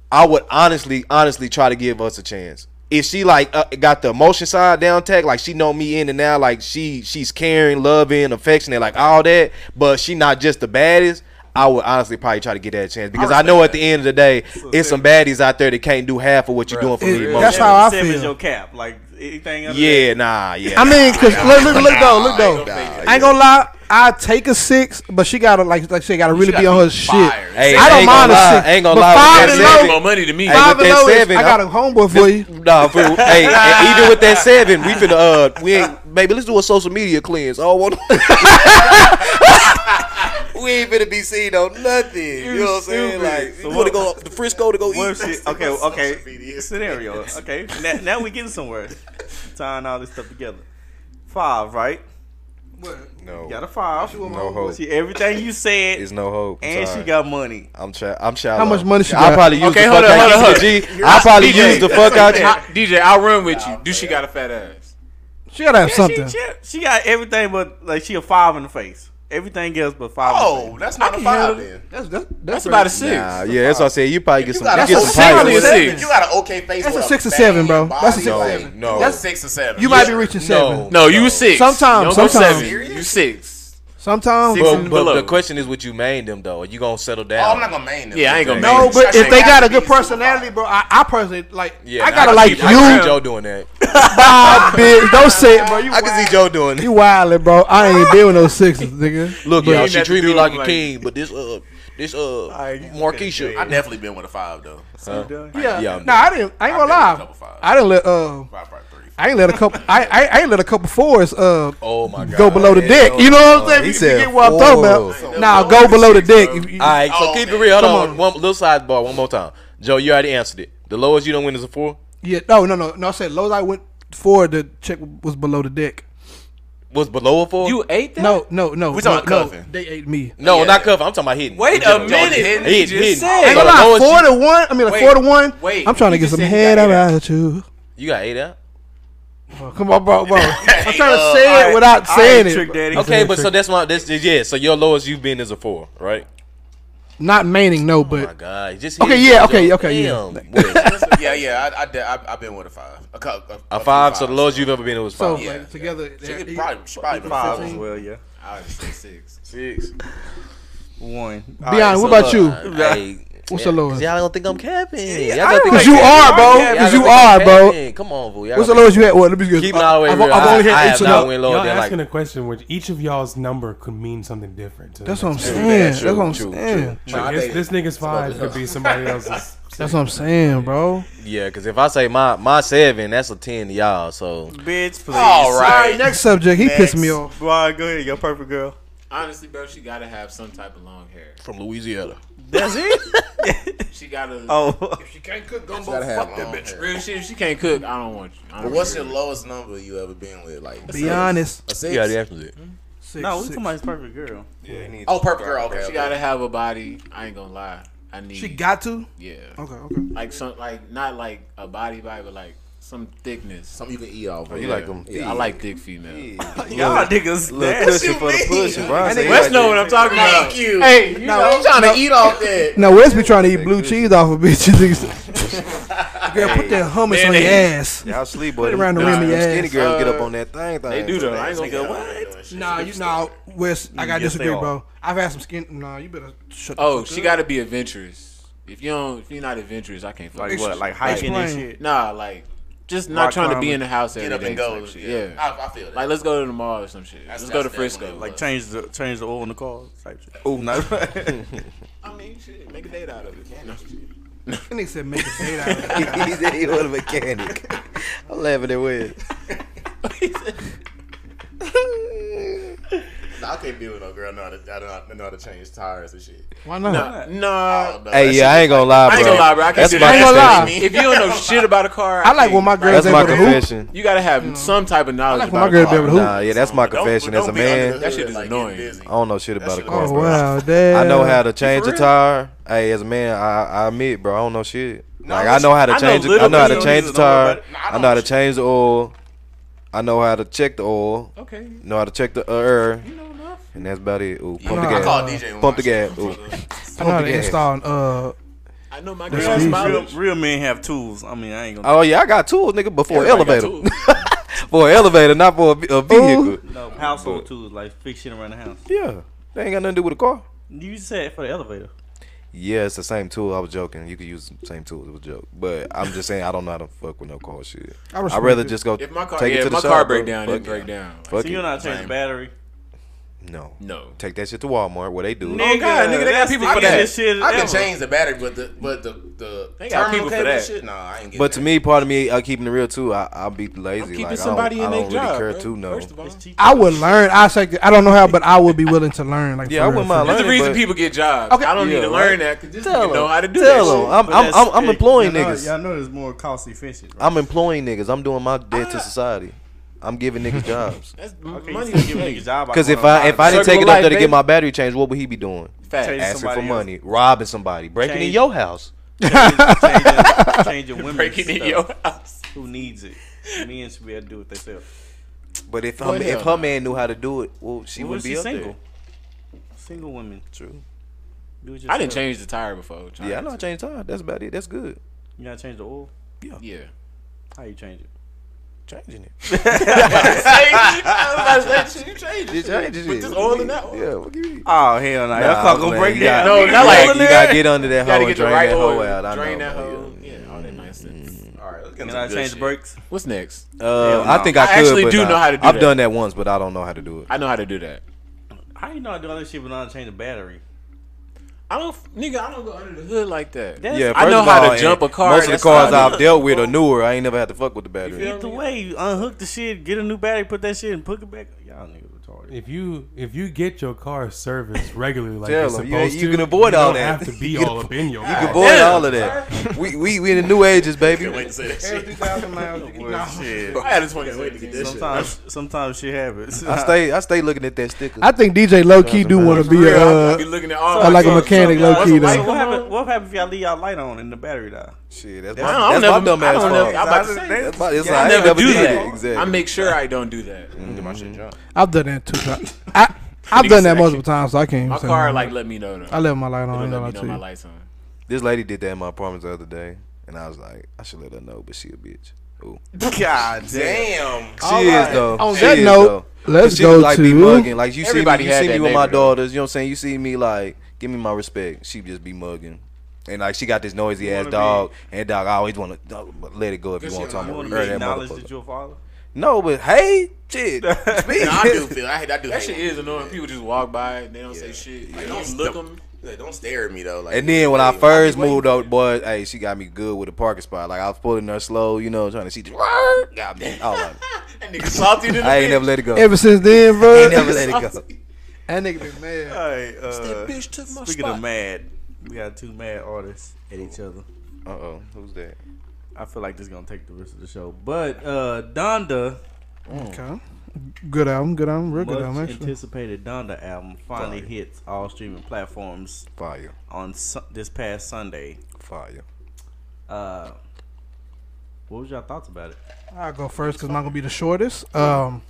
I would honestly, honestly try to give us a chance. If she like uh, got the emotion side down tech, like she know me in and out, like she she's caring, loving, affectionate, like all that, but she not just the baddest. I would honestly probably try to get that chance because I, know at the end of the day, it's some baddies out there that can't do half of what you're doing for It- me. that's how I seven is feel. your cap. Like anything. Under Yeah, that. nah, yeah. I mean, cause look, look, look though, look though. I ain't gonna lie, I take a six, but she gotta like, like she gotta really be on her shit. Hey, I don't ain't mind gonna a lie, six, ain't gonna but lie with five that and seven. low- More money to me. Hey, Five with and that low is- seven, I got a homeboy for you. Nah, for, hey, and even with that seven, we finna uh, we ain't, baby, let's do a social media cleanse. Oh, what? we ain't finna be seen on nothing. You, know what I'm saying? Like, So you wanna go up to Frisco to go What eat? if she? Okay, okay. Scenario. Okay. Now, now we getting somewhere. Tying all this stuff together. Five, right? What? No, You got a five. no hope. See everything you said, is no hope. I'm and sorry. she got money. I'm shy. I'm shallow. How much money she got? I probably use Okay, the hold fuck on, out hold on, you. G. I probably DJ, use the fuck out you. I- DJ, I'll run with you. Do she got a fat ass? She gotta have Yeah, something. She, she, she got everything, but like she a five in the face. Everything else but five. Oh, that's not a five then. That's that's That's about a six. Nah, yeah, that's what I said. You probably get You some. got You a get some six. pipes. Probably a six. You got an okay face. That's a six or seven, bro. That's a six No, or seven. no. That's six or seven. You might be reaching seven. No, you six. Sometimes, You sometimes. seven. You six. Sometimes, Six But, but the question is, what you main them though? Are you gonna settle Oh, down? I'm not gonna main them. Yeah, I ain't gonna main them. No, main but if they got a good personality, bro, I, I personally like. Yeah, I gotta can like see- I can see you, Joe doing that. Bob, bitch. Don't say it, bro. You I can see Joe doing it. You it. wildin', bro. I ain't dealing with no sixes, nigga. Look, But y'all, she treat me do like a king, but this uh, this uh, Alright, you Marquisha. I definitely been with a five though. Yeah, Yeah, I'm nah, I didn't. I ain't gonna I've with a lie. couple. I didn't let uh, Five, five, three. I ain't let a couple. I I, I ain't let a couple fours uh Oh my god. go below the deck. You know what I'm saying? He You, said you get what I'm talking four. about? Nah, go below the deck. All right, so Oh, keep it real. Hold Come on. on. one little sidebar, one more time. Joe, you already answered it. The lowest you don't win is a four. Yeah, no, no, no, no. I said lowest I went for the check was below the deck. Was below a four? You ate that? No, no, no. We no, talking no, cuffing. They ate me. no, Yeah. not cover. I'm talking about hitting. Wait In a general. minute. hidden. You just hidden. said. I ain't So gonna the lie, lowest four you- to one. I mean, like Wait, four to one. wait, I'm trying to you get just some said you head got eight about you. You got eight out. Oh, come on, bro, bro. I'm trying to uh, say it Alright, without alright, saying Trick it. Daddy. Okay, but so that's my that's yeah. So your lowest you've been is a four, right? Not Manning, no, Oh my but god, just Okay, hit it, yeah, Joe. okay, okay, yeah. Damn. What? yeah, yeah. I, I, did- I, I've been with a five. A, cou- a, a few five. So the fives. lowest you've ever been was so five. Yeah. like, together. She they're- could probably, probably Five five. as well, yeah. I would say six. Six. One. Beyond, what about you? Hey, What's yeah, the lowest? Y'all don't think I'm capping. Y'all I don't don't think Cause you are, bro. Cause you are, bro. Come on, fool. Y'all What's the lowest you had? What? Let me just Keep it all the way I've, real. I've only I, I had have eight to not know. went lower Y'all asking a question which each of y'all's number could mean something different. That's what I'm saying. That's what I'm saying. Nah, I Like, this, nigga's five could be somebody else's. That's what I'm saying, bro. Yeah, because if I say my my seven, that's a ten to y'all. So Bitch, please. All All right. right, next subject. He pissed me off. Boy, go ahead. Your perfect girl. Honestly, bro, she gotta have some type of long hair. from Louisiana. That's it? She gotta. oh. If she can't cook gumbo. Gotta have long hair. Real shit. If she can't cook, I don't want you. I But don't what's want your lowest number you ever been with? Like Be honest. A six? Yeah, the answer Six, No, we six. talking about his perfect girl. Oh, perfect girl. Okay. She okay. gotta have a body. I ain't gonna lie. I need. She got to. Yeah. Okay, okay. Like some, like not like a body body, but like some thickness. Something you can eat off. of. you like them? Yeah, I like thick female. Y'all niggas. Little nasty. pussy for the pussy, bro. I say West know what I'm talking about. Thank you. Hey, You know, I'm trying to eat off that. Now Wes be trying to eat blue cheese off of bitches. Girl, put that hummus Man, on they- your ass. Y'all sleep, Put buddy. it around the Nah, rim of them your Skinny ass. girls get Uh, up on that thing. They do though. I ain't gonna go. what? Nah, you nah, Wes. I gotta Yes, disagree, bro. I've had some skin. Nah, you better shut. the Oh, she gotta be adventurous. If you don't, if you're not adventurous, I can't. fuck Like what? Like hiking and shit? Nah, like just not Rock trying to be in the house every Get up day and go. type. Yeah. Yeah. I, I feel that. Like let's go to the mall or some shit. That's- let's go to Frisco. Like change the change the oil in the car type shit. Oh, no. I mean, shit, make a date out of it. No, shit. That nigga said make a date out of it. he said he was a mechanic. I'm laughing at Wes. Nah, I can't deal with no girl know how to, I don't know how to change tires and shit. Why not? Nah, nah. No, Hey, yeah, I ain't gonna lie, bro. I ain't gonna lie, bro. I can't That's do my that. I ain't gonna lie. If you don't know shit about a car, I like when my girls That's my able to hoop. confession. You gotta have some type of knowledge like when about my girl be able to hoop. Nah, yeah, that's my Don't- confession don't as a be under the man. That shit is like, annoying. I don't know shit about a car. Oh bro. wow, damn. I know how to change a tire. Hey, as a man, I, I admit, bro, I don't know shit. No, like I know how to change. it. I know how to change the You don't know tire. about it. Nah, I I know know how to change the oil. I know how to check the oil. Okay. Know how to check the uh, air. You know enough. And that's about it. Ooh, Yeah, pump the I gas. call DJ when Pump the gas. shit- Ooh. I know how Pump to the gas. install. Uh, I know my That's girl's. Real, mileage. real men have tools. I mean, I ain't gonna. Oh yeah, I got tools, nigga, before an elevator. for an elevator, not for a, a vehicle. No, household tools like fix shit around the house. Yeah, they ain't got nothing to do with a car. You said for the elevator. Yeah, it's the same tool. I was joking. You could use the same tool. It was a joke. But I'm just saying I don't know how to fuck with no car shit. I I'd rather it. just go If my car, take yeah, it to if the my shop, car break down, it it. break down. Fuck so you it. know how to change the battery. No. No. Take that shit to Walmart where they do it. Oh, God, nigga, they got people for that. Shit I can change the battery, but the but the the They got terminal people for cable that. Shit, nah, I ain't getting But to that. me, part of me, uh, keeping it real too, I, I'll be lazy. I'm keeping like, somebody I in don't, their I don't really job. care bro. to know. First of all, I would learn. I say I don't know how, but I would be willing to learn. Like Yeah, for I wouldn't for mind real. There's a reason people get jobs. Okay. I don't need to right. learn that because this Tell nigga know them. how to do Tell that them. shit. I'm, I'm, that's- I'm, I'm hey, employing niggas. Y'all know it's more cost efficient. I'm employing niggas. I'm doing my debt to society. I'm giving niggas jobs. That's okay, money to give give niggas job. Because if I if I didn't take it of up there to get my battery changed, what would he be doing? Facts. Asking for money, robbing somebody, breaking in your house. changing, changing women's breaking in your house. Who needs it? Men should be able to do it themselves. But if her, if her man knew how to do it, well, she What wouldn't if be she's up single? there. Single women. True. Do it I didn't change the tire before. Yeah, I know I changed tire. That's about it. That's good. You gotta change the oil. Yeah. Yeah. How you change it? Changing it. you change You changing it. this What oil you in that mean? Yeah, what you mean? Oh hell no! Nah, Y'all not gonna break you that. got- No, you not like- you gotta get under that hole and drain that hole out. I Drain know. that yeah. hole. Yeah, all that nonsense. All right, let's get Can into I change the brakes? What's next? Uh, Hell I think I, I could, actually but do nah. know how to do I've that. done that once, but I don't know how to do it. I know how to do that. How you know I do all this shit but not change the battery? I don't, nigga. I don't go under the hood like that. That's- Yeah, I know of how to jump a car, Most of the cars I I've dealt with are newer. I ain't never had to fuck with the battery. feel Either way, you unhook the shit, get a new battery, put that shit, and put it back. Y'all niggas retarded. If you if you get your car serviced regularly like Tell you're 'em, supposed you ain't- to, you can avoid you all don't that. have to be You can all up in your You can car. avoid all of that. We we we in the new ages, baby. Can't wait to say that shit. Every 2,000 miles, you can- Well, shit. I had a Can't wait to get 2017. this shit. Sometimes, sometimes shit happens. I stay I stay looking at that sticker. I think DJ low key do want to be Real, a. I Uh, be looking at all I my like a cars. mechanic low key, some though. light So what come happen? on. What happens if y'all leave y'all light on and the battery die? Shit, that's I my, don't that's never- my dumb I ass fault. never- I'm about to say. That's my, it's Yeah, like, I I never never do that. it. Exactly. I make sure I don't do that. Mm-hmm. Get my shit mm-hmm. jump. I've done that two times. I I've done that multiple times, so I can't. My even car nothing. like let me know. Though. I left my light on. It'll I ain't let me know my lights on. This lady did that in my apartment the other day, and I was like, I should let her know, but she a bitch. Ooh. God damn. Damn. She All is right. though. On She that is, note, though. let's 'Cause she go was, like, be to- mugging. Like you Everybody see me, you see me with my daughters. You know what I'm saying? You see me like, give me my respect. She just be mugging. And like she got this noisy ass wanna dog, and dog I always want to let it go if you want to talk about to her that acknowledge motherfucker. that you're a father? No, but hey, shit, speak. Nah, I do feel. I, I do. That shit is annoying. People just walk by, and they don't say shit. Like, Like, don't don't look them. yeah, Don't stare at me though. Like, And then when I first moved for up, boy, hey, she got me good with the parking spot. Like I was pulling her slow, you know, trying to see. Just, got me. I was like, That nigga salty to the I ain't bitch. never let it go. Ever since then, bro, I ain't never let it go. that nigga been mad. Hey, uh, That bitch took my speaking spot. of mad, we got two mad artists at each other. Uh oh, who's that? I feel like this is gonna take the rest of the show. But uh Donda, Okay, good album, good album, real good album actually. anticipated Donda album finally Fire. hits all streaming platforms Fire, on su- this past Sunday. fire. Uh, what was y'all thoughts about it? I'll go first because I'm not gonna be the shortest. Um,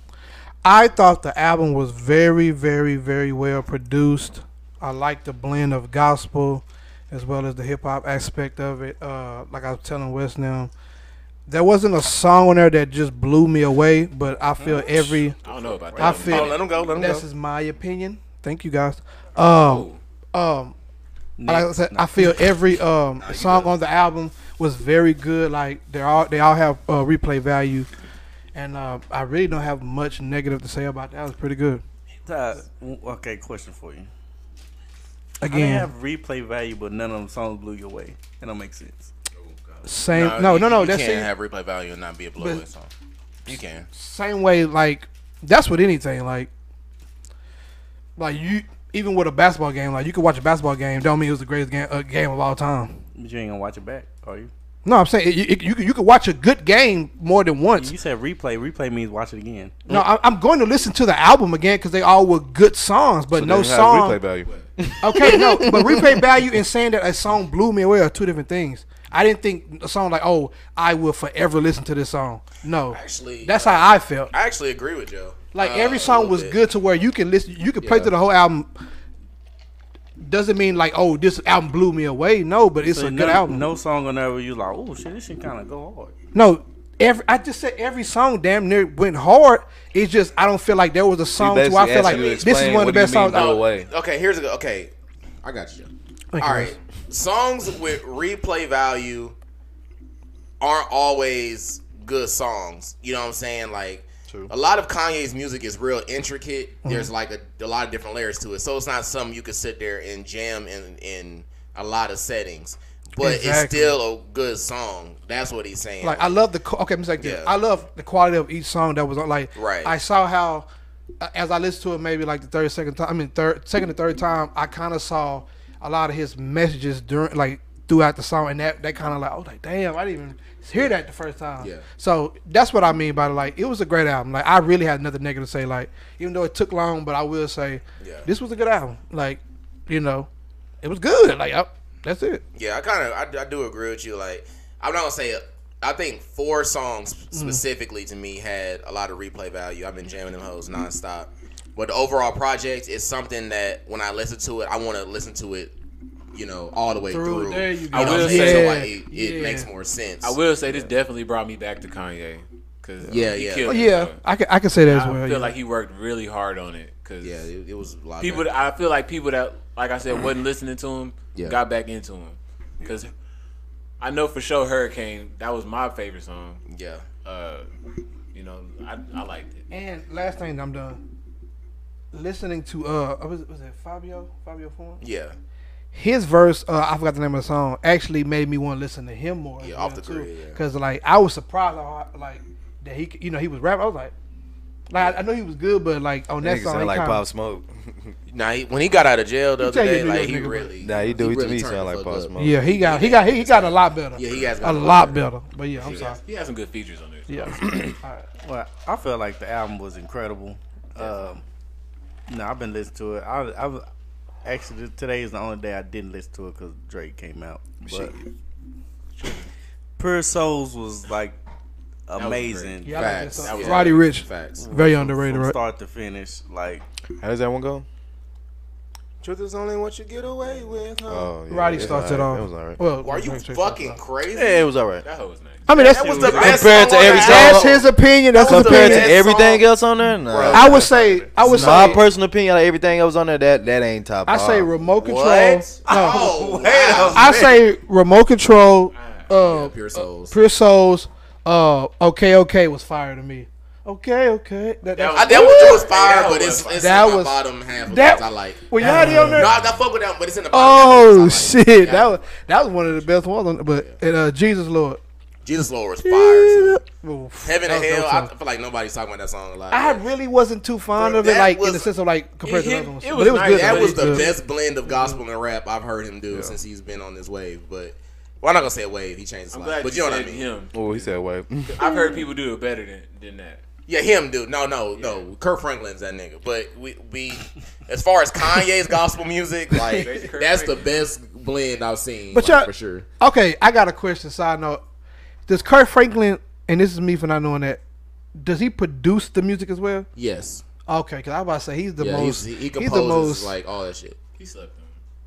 I thought the album was very, very, very well produced. I like the blend of gospel as well as the hip hop aspect of it. Uh, like I was telling Wes now, there wasn't a song on there that just blew me away, but I feel every I don't know about that. I Oh, feel let him go. Let him this go. is my opinion. Thank you guys. Um, um, like I said, I feel every um song on the album was very good. Like they all they all have uh, replay value, and uh, I really don't have much negative to say about that. It was pretty good. Uh, okay, question for you. How they Again, have replay value, but none of them songs blew you away. That don't make sense. same. No, you- no, no. You That's can't it. have replay value and not be a But- blowaway song. You can. same way. Like that's with anything. Like like you even with a basketball game, like you could watch a basketball game, don't mean it was the greatest game uh, game of all time. But you ain't gonna watch it back, are you? No, I'm saying it, it, you you could watch a good game more than once. You said replay. Replay means watch it again. No, I, I'm going to listen to the album again because they all were good songs, but no They song. replay value. Okay, no, but replay value and saying that a song blew me away are two different things. I didn't think a song like, oh, I will forever listen to this song. No, Actually, that's uh, how I felt. I actually agree with Joe. Like Uh, every song was bit. good to where you can listen, you can play Yeah. through the whole album. Doesn't mean like, oh, this album blew me away. No, but it's So a no, good album. No song on there where you like, oh shit, this shit kind of go hard. No, every I just said every song damn near went hard. It's just I don't feel like there was a song to where I feel like this is one of the best songs. Blow I- away. Okay, here's a go. Okay, I got you. Thank All you, right, songs with replay value aren't always good songs. You know what I'm saying? Like a lot of Kanye's music is real intricate. Mm-hmm. There's like a, a lot of different layers to it, so it's not something you could sit there and jam in in a lot of settings. But it's still a good song. That's what he's saying. Like I love the okay, I'm like. Yeah. I love the quality of each song that was on. Like Right. I saw how uh, as I listened to it, maybe like the third, second time. I mean, third, second, and third time, I kind of saw a lot of his messages during like throughout the song, and that that kind of like oh like, damn, I didn't even hear that the first time. Yeah. So that's what I mean by like. It was a great album. Like I really had nothing negative to say. Like even though it took long, but I will say, Yeah. this was a good album. Like you know, it was good. Like I, that's it. Yeah, I kind of I, I do agree with you. Like I'm not gonna say I think four songs Mm. specifically to me had a lot of replay value. I've been jamming them hoes nonstop. But the overall project is something that when I listen to it, I want to listen to it, you know, all the way Through, through. there you You go. I'm will saying? say- so like it, it Yeah. makes more sense. I will say this definitely brought me back to Kanye. Cause Yeah, he yeah. Oh, yeah, bro. I can I can say that as I well. feel yeah. like he worked really hard on it. Cause Yeah, it, it was a lot. people, better. I feel like people that, like I said, wasn't listening to him, Yeah. got back into him. Cause I know for sure Hurricane that was my favorite song. yeah, Uh, you know, I, I liked it. And last thing, I'm done. Listening to uh, was it, was it Fivio Fivio Foreign? yeah, His verse, uh, I forgot the name of the song, actually made me want to listen to him more. Yeah, off the grid, yeah. Because like I was surprised, how, like that he, you know, he was rapping. I was like, like I, I know he was good, but like on that Nigga song, sound he like kinda- Pop Smoke. Nah, he, when he got out of jail the other tell you day, New like York he nigga, really, Nah, he do. He, to really me turned sound the like fuck Pop up. Smoke. Yeah, he got he got he, he got a lot better. Yeah, he has a got a lot lot better. But yeah, I'm Yeah. sorry. He had some good features on there. Yeah. Well, I felt like the album was incredible. Um, no, I've been listening to it. I, I was actually today is the only day I didn't listen to it because Drake came out. But Pure Souls was like was amazing. Yeah, I like that Facts. That was Roddy. Ricch, Facts. very underrated. from Right? start to finish. Like How does that one go? Truth is only what you get away with. Huh? Oh, yeah, Roddy it's starts it alright. off. It was alright. Well, Are you Drake starts it fucking crazy? Yeah, it was alright. That hoe was nice. I mean, that's That was the best Compared song to every on song- that's his opinion. That's his the Compared opinion. to best everything else on there, no. Bro. I would say, I would My say, personal opinion, like everything else on there, that that ain't top. I say five. remote control. What? No, Oh, wow. I say remote control. Uh, Yeah, Pure Souls. Pure Souls. Uh, okay, okay was fire to me. Okay, okay. That, That I, was- that was, was fire, that but it's, it's That in my was- bottom half of that- that, I like. well, y'all already on there. No, I, I fuck with that, but it's in the bottom. Oh half of like. shit, Yeah. that was that was one of the best ones. On, but and, uh, Jesus Lord. Jesus Lord was fire. Too. Oof, Heaven and Hell. dope I feel like nobody's talking about that song a lot. I really wasn't too fond Bro, of it, that like in the sense of like compared It to other ones. it but was it was nice. good. that though. was the good. best blend of gospel and rap I've heard him do since he's been on this wave. But well, I'm not gonna say a wave. He changed his I'm life, glad but you you know what I mean. him. Oh, he said wave. I've heard people do it better than, than that. Yeah, him, dude. No, no, no. Kirk Franklin's that nigga. But we, we, as far as Kanye's gospel music, like that's the best blend I've seen. But like, for sure. Okay, I got a question. Side note: Does Kurt Franklin, and this is me for not knowing that, does he produce the music as well? Yes. Okay, because I was about to say he's the yeah, most. he's, he, he he's the most. like all that shit. He slept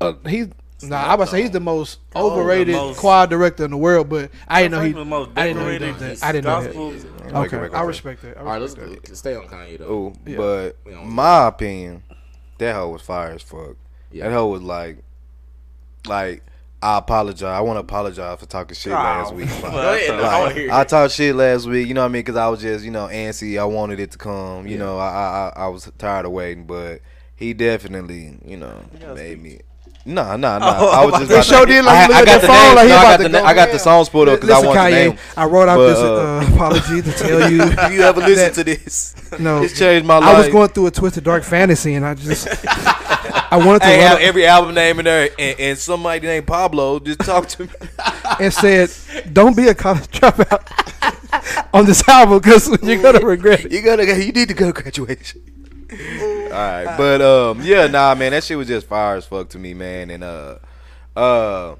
on. uh, he's. Nah, I would say he's the most Oh, the overrated most- choir director in the world, but I didn't know he. The most I didn't know he did that. I didn't know that. gospel- Like, Okay, I respect that. I All right, let's respect that. stay on Kanye though. Oh, Yeah. but We don't- my opinion, that hoe was fire as fuck. Yeah. That hoe was like, like I apologize. I want to apologize for talking shit last Oh, week. fuck. I wanna Like, hear I talked shit last week, you know what I mean? Because I was just, you know, antsy. I wanted it to come. You Yeah. know, I, I I I was tired of waiting, but he definitely, you know, got made me. Nah, nah, nah. Oh, I was just. They sure did like I, I got the phone like no, I got the. go I got the songs pulled up because I want the Kanye, name. I wrote out But, this uh, apology to tell you. You ever listen to this, No, it's changed my life. I was going through a twisted dark fantasy, and I just I wanted to have every album name in there, and, and somebody named Pablo just talked to me. and said, "Don't be a college dropout on this album because you're gonna regret it." You gotta, you need to go to graduation. All right, but um, yeah, nah, man, that shit was just fire as fuck to me, man, and uh, uh,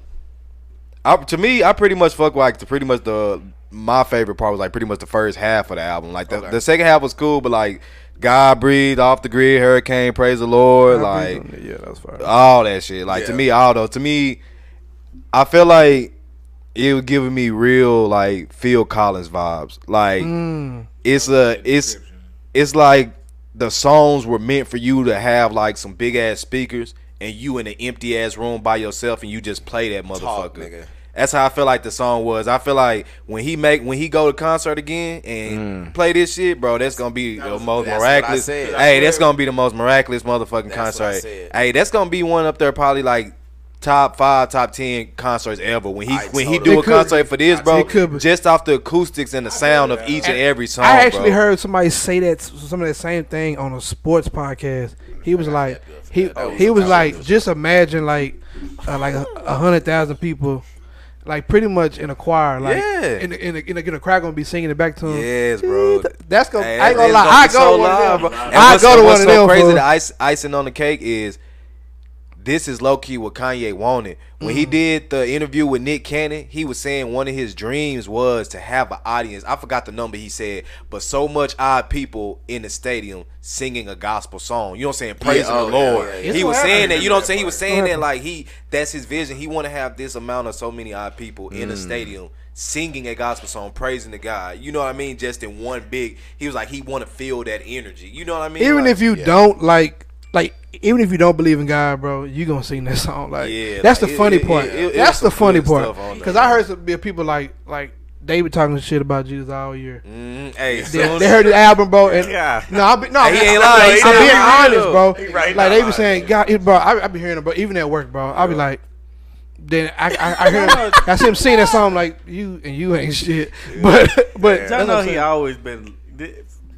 I, to me, I pretty much fuck with, like the pretty much the my favorite part was like pretty much the first half of the album. Like the, the second half was cool, but like God breathed off the grid, hurricane, praise the Lord, like yeah, that was fire. all that shit. Like to me, all those to me, I feel like it was giving me real like Phil Collins vibes. Like Mm. it's a it's it's like the songs were meant for you to have like some big ass speakers and you in an empty ass room by yourself and you just play that motherfucker. Talk, nigga. That's how I feel like the song was. I feel like when he make when he go to concert again and mm. play this shit, bro, that's gonna be the most that's what I miraculous. Hey, that's gonna be the most miraculous motherfucking That's concert. Hey, that's gonna be one up there probably like top five, top ten concerts ever. When he I when he do a could concert for this, bro, It could be. just off the acoustics and the sound of each and every song. I actually bro. heard somebody say that some of that same thing on a sports podcast. He was like, he he was like, just imagine like uh, like a, a hundred thousand people, like pretty much in a choir, like Yeah. in the, in, the, in, the, in the crowd gonna be singing it back to him. Yes, bro. That's gonna. Hey, I ain't gonna lie. gonna I go so to one of bro. them. And I go to one of so them. crazy, the ice, icing on the cake is this is low key what Kanye wanted. When Mm. he did the interview with Nick Cannon, he was saying one of his dreams was to have an audience. I forgot the number he said, but so much odd people in the stadium singing a gospel song. You know what I'm saying? Praising oh, the Lord. yeah, yeah. He was saying that. You know what I'm saying? He was saying that like he that's his vision. He want to have this amount of so many odd people in Mm. a stadium singing a gospel song, praising the God. You know what I mean? Just in one big. He was like he want to feel that energy. You know what I mean? Even Like, if you don't like, like, even if you don't believe in God, bro, you gonna sing that song. Like, Yeah, that's like, the funny it- part. it- it that's the funny part. stuff on there, Because I heard some people like, like they were talking shit about Jesus all year. Mhm. Hey, They, soon- they heard the album, bro, and Yeah. no, I be, no, Hey, he ain't I'm, lying. I'm being said honest, real. bro. He right like they be saying, God, bro, I, I be hearing it, bro. Even at work, bro, I be like, then I, I, I hear, I see him singing that song, like you and you ain't shit, but, but I know he always been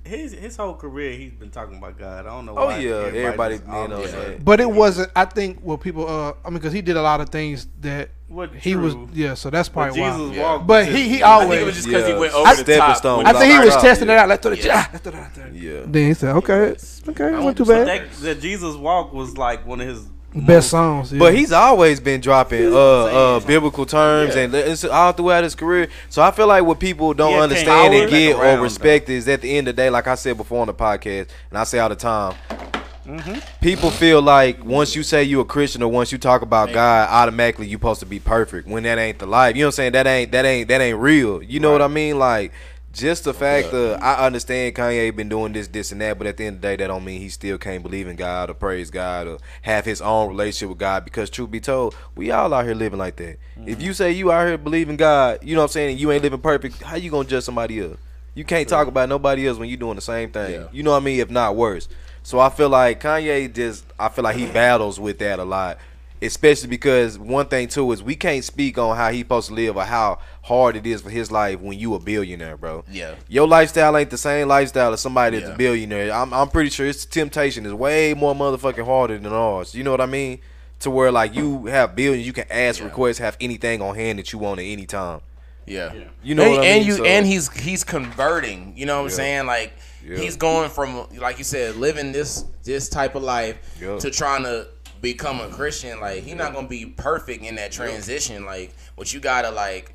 his his whole career. He's been talking about God. I don't know. Oh why yeah, everybody, just you know that. But it wasn't. I think what people. Uh, I mean, because he did a lot of things that What he was. Yeah, so that's But probably why. Jesus Yeah. walked. But was he his- he I always. think it was just because Yeah. he went I- over the top. stone. I think he was started. testing it out. Let's throw the Yeah. yeah. Let's throw that. Yeah. Then he said, "Okay, okay, I not too want bad." that, that Jesus walk was like one of his Best songs. Yeah. But he's always been dropping uh uh biblical terms and it's all throughout his career. So I feel like what people don't Yeah, understand and get around, or respect is at the end of the day, like I said before on the podcast, and I say all the time. People feel like once you say you're a Christian or once you talk about God, automatically you're supposed to be perfect. When that ain't the life, you know what I'm saying? That ain't that ain't that ain't real. You know what I mean? Like just the fact of I understand Kanye been doing this, this and that, but at the end of the day, that don't mean he still can't believe in God or praise God or have his own relationship with God. Because truth be told, we all out here living like that. If mm-hmm. you say you out here believing God, you know what I'm saying, you ain't living perfect, how you gonna judge somebody else? You can't talk about nobody else when you doing the same thing. Yeah. You know what I mean? If not worse. So I feel like Kanye just I feel like he battles with that a lot. Especially because one thing too is we can't speak on how he supposed to live or how hard it is for his life when you a billionaire, bro. Yeah. Your lifestyle ain't the same lifestyle as somebody that's Yeah. a billionaire. I'm I'm pretty sure its temptation is way more motherfucking harder than ours. You know what I mean? To where like you have billions, you can ask, Yeah. request, have anything on hand that you want at any time. Yeah. You know and, what I and mean? you So- and he's he's converting. You know what I'm saying? Like Yeah. he's going from like you said, living this this type of life Yeah. to trying to become a Christian. Like he's not gonna be perfect in that transition. Like, but you gotta like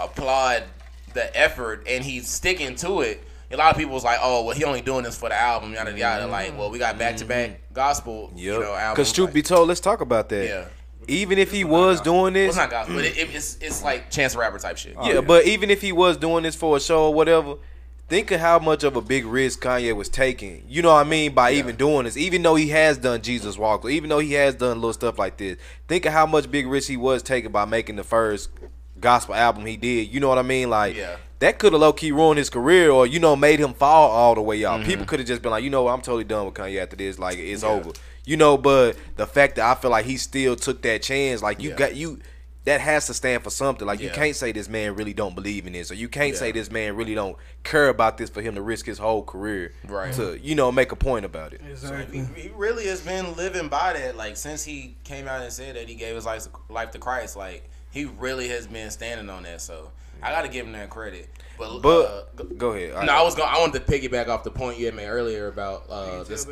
applaud the effort, and he's sticking to it. A lot of people was like, "Oh, well, he only doing this for the album." Yada yada. Like, well, we got back to back mm-hmm. gospel, you know, Because truth like- be told, let's talk about that. yeah, Even if he was doing well, this, it's not gospel, but it, it- it's it's like Chance the Rapper type shit. yeah, oh, but even if he was doing this for a show or whatever, think of how much of a big risk Kanye was taking. You know what I mean by even doing this, even though he has done Jesus Walk, even though he has done little stuff like this. Think of how much big risk he was taking by making the first gospel album he did. You know what I mean? Like Yeah. that could have low key ruined his career, or you know, made him fall all the way out. Mm-hmm. People could have just been like, you know, what, I'm totally done with Kanye after this. Like it's over. You know, but the fact that I feel like he still took that chance, like you Yeah. got you. That has to stand for something. Like you can't say this man really don't believe in this, or you can't say this man really don't care about this for him to risk his whole career Right. to you know make a point about it. Exactly. He, he really has been living by that. Like since he came out and said that he gave his life life to Christ, like he really has been standing on that. So I got to give him that credit. But, But uh, go- go ahead. no, I was going. I wanted to piggyback off the point you had made earlier about uh, this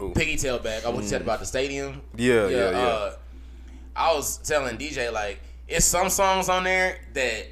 Ooh. piggy tail back. I what you said about the stadium. Yeah, yeah, yeah. Uh, I was telling DJ like it's some songs on there that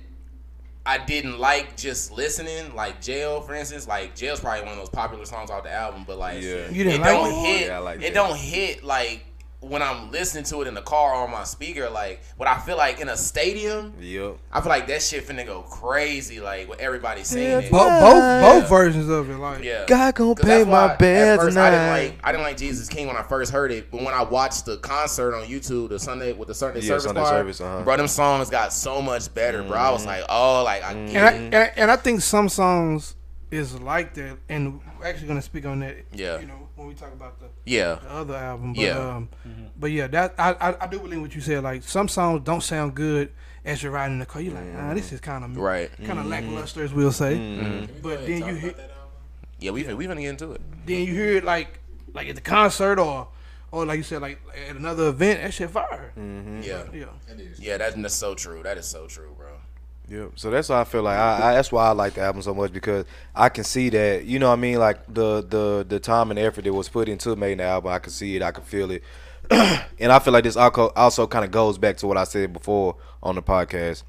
I didn't like just listening, like Jail, for instance. Like Jail's probably one of those popular songs off the album, but like Yeah. You didn't it like don't it? hit. Yeah, like it that. don't hit like when I'm listening to it in the car or on my speaker. Like what I feel like in a stadium, Yep. I feel like that shit finna go crazy. Like with everybody singing it. Bo- both both versions of it, like Yeah. God gonna pay my why bills at I didn't like I didn't like Jesus King when I first heard it, but when I watched the concert on YouTube, the Sunday with the Sunday Yeah, service, Sunday choir, service, uh-huh. bro, them songs got so much better, bro. I was like, oh, like I get and I, it. and, and I think some songs is like that, and we're actually gonna speak on that. Yeah. you know when we talk about the, yeah, the other album. But, Yeah. um, but yeah, that I, I I do believe what you said. Like some songs don't sound good as you're riding in the car. You're like, ah, this is kind of right. kind of lackluster, as we'll say. Mm-hmm. But then you hear Yeah, we we gonna get into it. then you hear it like like at the concert or or like you said like at another event. That shit fire. Mm. Yeah, Yeah. yeah, that's, that's so true. That is so true, bro. Yep. So that's why I feel like I, I that's why I like the album so much because I can see that you know what I mean like the the the time and effort that was put into making the album I can see it I can feel it and I feel like this also kind of goes back to what I said before on the podcast.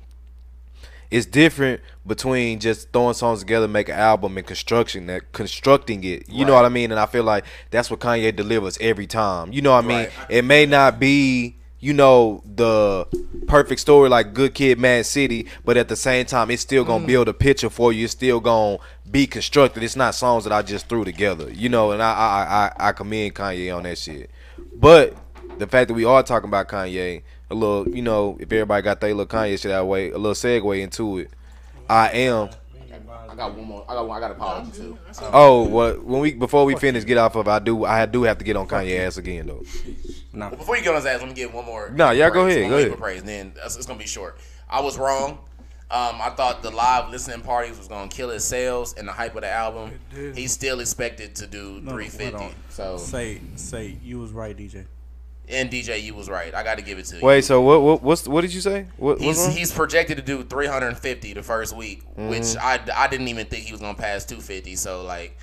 It's different between just throwing songs together, make an album, and construction that constructing it. You know what I mean? And I feel like that's what Kanye delivers every time. You know what I mean? Right. It may not be, you know, the perfect story like Good Kid, Mad City, but at the same time, it's still gonna mm. build a picture for you. It's still gonna be constructed. It's not songs that I just threw together. You know, and I I I, I commend Kanye on that shit. But the fact that we are talking about Kanye, a little, you know, if everybody got their little Kanye shit that way, a little segue into it. I am. I got one more. I got one. I got an apology too. Oh, well, When we before we finish, get off of. I do. I do have to get on Kanye ass again though. Well, before you get on his ass, let me give one more. Nah, y'all go ahead, go ahead. Praise, and then it's, it's gonna be short. I was wrong. Um, I thought the live listening parties was gonna kill his sales and the hype of the album. did. He's still expected to do No, 350. hold. So Say, say you was right, DJ. and DJ, you was right. I got to give it to you. Wait, so what? What? What's what did you say? What? He's wrong? he's projected to do 350 the first week, which I, I didn't even think he was gonna pass 250. So like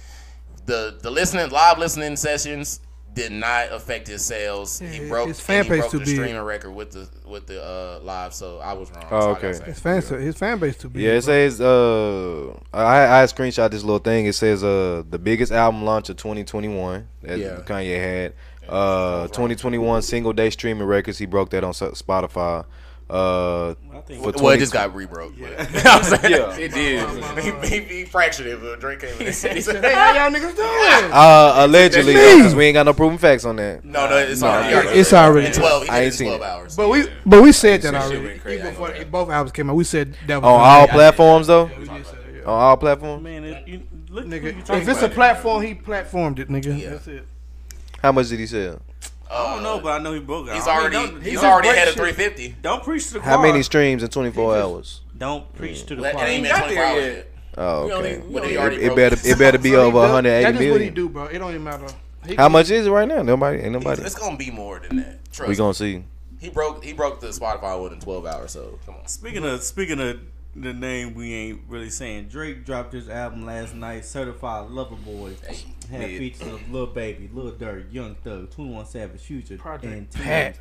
the the listening live listening sessions did not affect his sales. he broke his fan and he base broke too the big. streaming record with the with the uh, live. So I was wrong. Oh, So okay. His fan his fan base too big. Yeah, it bro. says uh I I screenshot this little thing. It says uh the biggest album launch of 2021 that Yeah. Kanye had. Uh 2021 single day streaming records. He broke that on S- Spotify. Uh I think for Well, 20 it just got rebroke. But, I'm saying, Yeah. it did. he, he, he fractured it, but Drake came in. He said, "Hey, how y'all niggas doing?" uh allegedly because we ain't got no proven facts on that. no, no, it's already. it- it's already- 12. He I ain't seen 12 it. hours. But we but we said that already. crazy, Even before that. both albums came out, we said that was On all platforms though? We did say yeah. On all platforms? man, it, you, look, who you Nigga, if it's a platform, he platformed it, nigga. Yeah. That's it. How much did he sell? I don't know, uh, but I know he broke it. He's I mean, already don't- he's don't already break ahead of shit. 350. Don't preach to the How choir. many streams in 24 hours? Don't preach to the That, choir. that ain't been got 24 there hours yet. yet. Oh, We only- okay. we only he It, already it broke better it better be So over do- 180 That's just what he million. do, bro. It don't even matter. He How can- much is it right now? Nobody ain't nobody. It's gonna be more than that. Trust We me. gonna see. He broke he broke the Spotify one in 12 hours. So come on. Speaking of speaking of the name we ain't really saying, Drake dropped his album last night, Certified Lover Boy. Had features of Lil Baby, Lil Durk, Young Thug, 21 Savage, Future, Project. and Pat.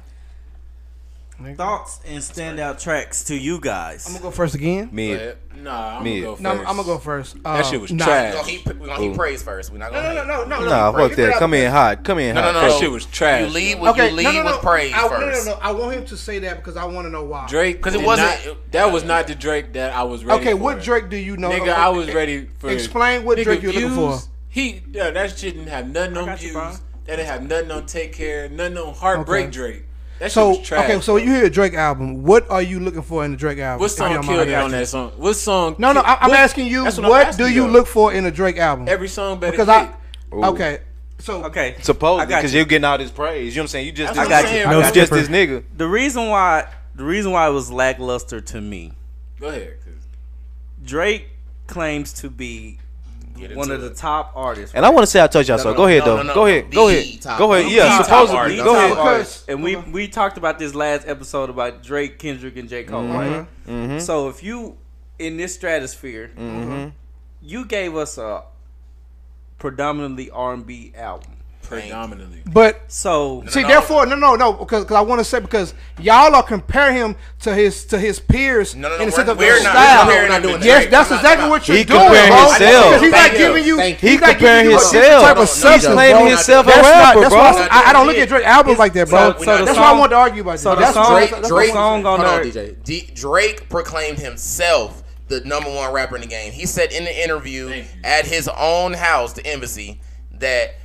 T. Nigga. Thoughts and standout tracks to you guys. I'm gonna go first again. Go Mid. ahead. Nah, I'm Mid. gonna go first. No, I'm, I'm gonna go first. Uh, That shit was nah. We're trash. gonna keep, we're gonna keep praise first. We're not gonna. no, no, no, no. Nah, no, fuck that. Come in hot. Come in No, hot. no, no. That shit was trash, You lead bro. with you lead with praise I, first. No, no, no. I want him to say that because I want to know why. Drake, 'Cause it wasn't- not- that was not the Drake that I was ready Okay, for. what Drake do you know? Nigga, I was ready for. Explain what Nigga, Drake you're looking for. He, yeah, that shit didn't have nothing on views. that didn't have nothing on Take Care, nothing on Heartbreak Okay. Drake. That So shit was trash, okay, so bro. you hear a Drake album. What are you looking for in the Drake album? What song killed it on that song? What song? No, no, I, I'm what- asking you. that's What, asking do you though. look for in a Drake album? Every song better. because hit. I okay. So Okay. Supposedly, because you. you're getting all this praise. You know what I'm saying? You just That's this, what I'm got you. saying, I just you. this nigga. The reason why the reason why it was lackluster to me, Go ahead. Drake claims to be Get one into of the top artists. And I want to say I told y'all No, so. no, Go ahead no, though. no, no. Go ahead. The Go ahead. Go ahead. Yeah, The top supposedly. artist. Go ahead. artist. And we we talked about this last episode about Drake, Kendrick, and J. Cole, right? Mm-hmm. mm-hmm. So if you in this stratosphere, mm-hmm. you gave us a predominantly R and B album. Predominantly. but So see, no. therefore, no, no, no, because cause I want to say because y'all are comparing him to his to his peers No, no, no, in the we're- sense of we're not- style. we're not doing yes, Drake, that's I'm exactly I'm what you're He doing, comparing bro. himself. Because he's not giving you. Thank He he's not comparing you himself. type of No, no, substance, no, claiming himself a That's not. rapper, bro. I, I don't look at Drake albums like that, bro. So, that's we why I want to argue about So the That's song- Drake, that's why- Drake, song on hold on, there- DJ. Drake proclaimed himself the number one rapper in the game. He said in the interview at his own house, the embassy, that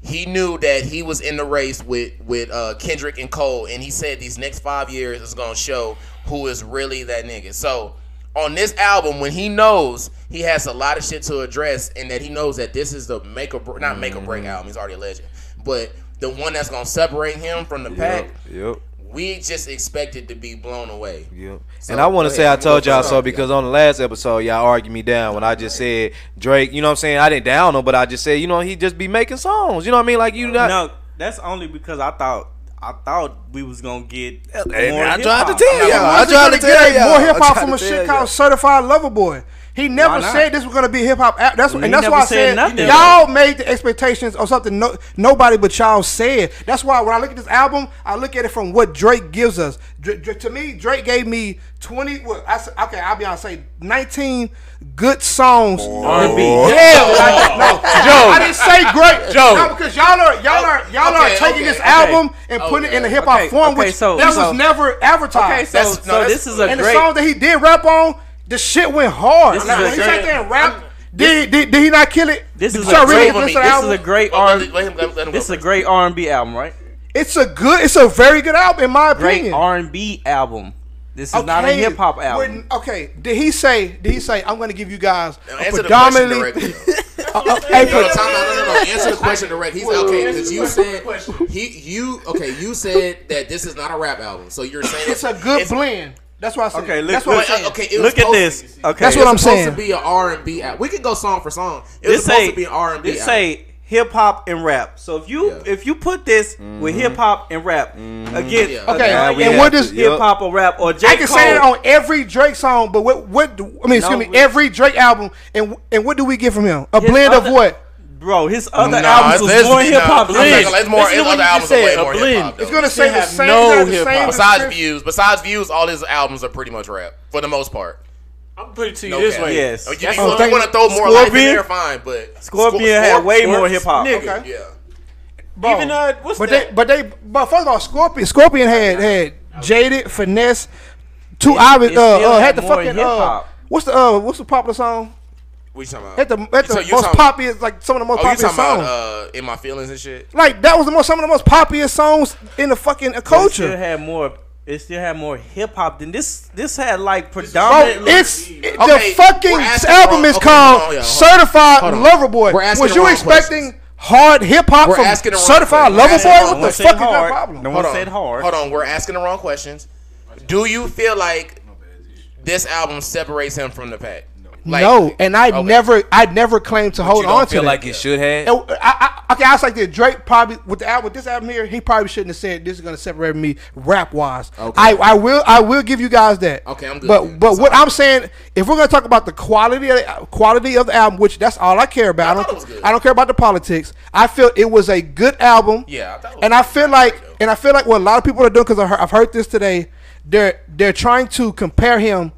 he knew that he was in the race with with uh, Kendrick and Cole, and he said these next five years is gonna show who is really that nigga. So on this album, when he knows he has a lot of shit to address, and that he knows that this is the make or not make or break album, he's already a legend, but the one that's gonna separate him from the pack. Yep. We just expected to be blown away. Yep. So, and I want to say ahead. I told y'all so because on the last episode y'all argued me down when I just said Drake. You know what I'm saying? I didn't down him, but I just said you know he just be making songs. You know what I mean? Like you uh, not. no, that's only because I thought I thought we was gonna get Hey, more man, I hip-hop. tried to tell y'all. I when's tried gonna tell get y'all. more hip hop from a shit called Certified Lover Boy. He never said this was gonna be hip hop. That's what, He and that's never why I said said nothing. y'all made the expectations of something no, nobody but y'all said. That's why when I look at this album, I look at it from what Drake gives us. Dra- Dra- to me, Drake gave me twenty. Well, I, s- okay, I'll be honest. Say nineteen good songs. R&B. Oh. Yeah, like, no, Joe. I didn't say great. Joe. No, because y'all are y'all are y'all Okay, are taking okay, this okay. album and oh, putting it in the hip hop Okay, form, okay, which so- that so- was never advertised. Okay, so That's- no, so that's- this is a and the great. song that he did rap on, the shit went hard. This is Like, he sat there and rap, did, did, did he not kill it? This Did is a great. listen This is a great Oh, R. let, let him, let, let him This is a great R and B album, right? It's a good, it's a very good album in my Great opinion. R and B album. This is not a hip hop album. when- okay, did he say? Did he say I'm going to give you guys Now, a answer the question predominantly? directly. uh, uh, hey, No, no, time out. No, no, no. Answer the question directly. He's okay because you said he, you, okay. You said that this is not a rap album, so you're saying it's a good it's- blend. That's what I said. Okay, look- That's what look- I'm saying. Okay, Look at this. Okay, That's what I'm supposed saying. to be an R and B album. We can go song for song. It was This supposed say to be an R and B. this say hip hop and rap. So if you Yeah. if you put this with mm-hmm. hip hop and rap mm-hmm. against Yeah. Okay, Yeah, and have what does hip hop or rap or J I can Cole, say it on every Drake song, but what what do, I mean, excuse No, me, we- every Drake album, and and what do we get from him? A His blend of what? bro, his other No, albums it's- was more hip hop. I'm not gonna- it's more- his other albums just are way more blend. hip-hop. It's gonna say the have same. no hip-hop. Besides views, besides views, all his albums are pretty much rap for the most part. I'm putting it to you No this cap. way. Yes. Oh, you, That's you, want to throw more life in Scorpion? there, fine, but Scorpion Scor- had way Scor- more hip hop. Nigga. Okay. Yeah. Bro, Even, uh, what's but that? they, but they, but first of all, Scorpion, Scorpion had had jaded finesse. Two Ivan, it uh, uh, had had the more fucking uh, hip-hop. what's the uh, what's the popular song? What you talking Had about? the had the So most talking- popular, like some of the most Oh, you popular songs. about uh, in my feelings and shit? like that was the most some of the most popular songs in the fucking uh, But still culture. had more. It still had more hip hop than this. This had like Bro, predominantly. it's it- Okay, the fucking album wrong- is okay, called hold on, yeah, hold on. Certified Lover Boy. Was you expecting questions. hard hip hop We're from asking the wrong Certified. Lover We're asking the Boy? What the questions. fuck is Hard. your problem? No Hold one on. said hard. Hold on, we're asking the wrong questions. Do you feel like this album separates him from the pack? Like, no, and I okay. never, I never claimed to hold you don't on to feel that. like it should have. And uh, I, I, okay, I was like this. Drake probably with the album, with this album here, he probably shouldn't have said this is going to separate me rap wise. Okay. I, I will, I will give you guys that. Okay, I'm good But, then. but That's what. I'm saying, if we're going to talk about the quality, of the, quality of the album, which that's all I care about. I I, thought it was don't. I don't care about the politics. I feel it was a good album. Yeah, I thought it was and I feel like, and I feel like what a lot of people are doing because I've heard this today. They're they're trying to compare him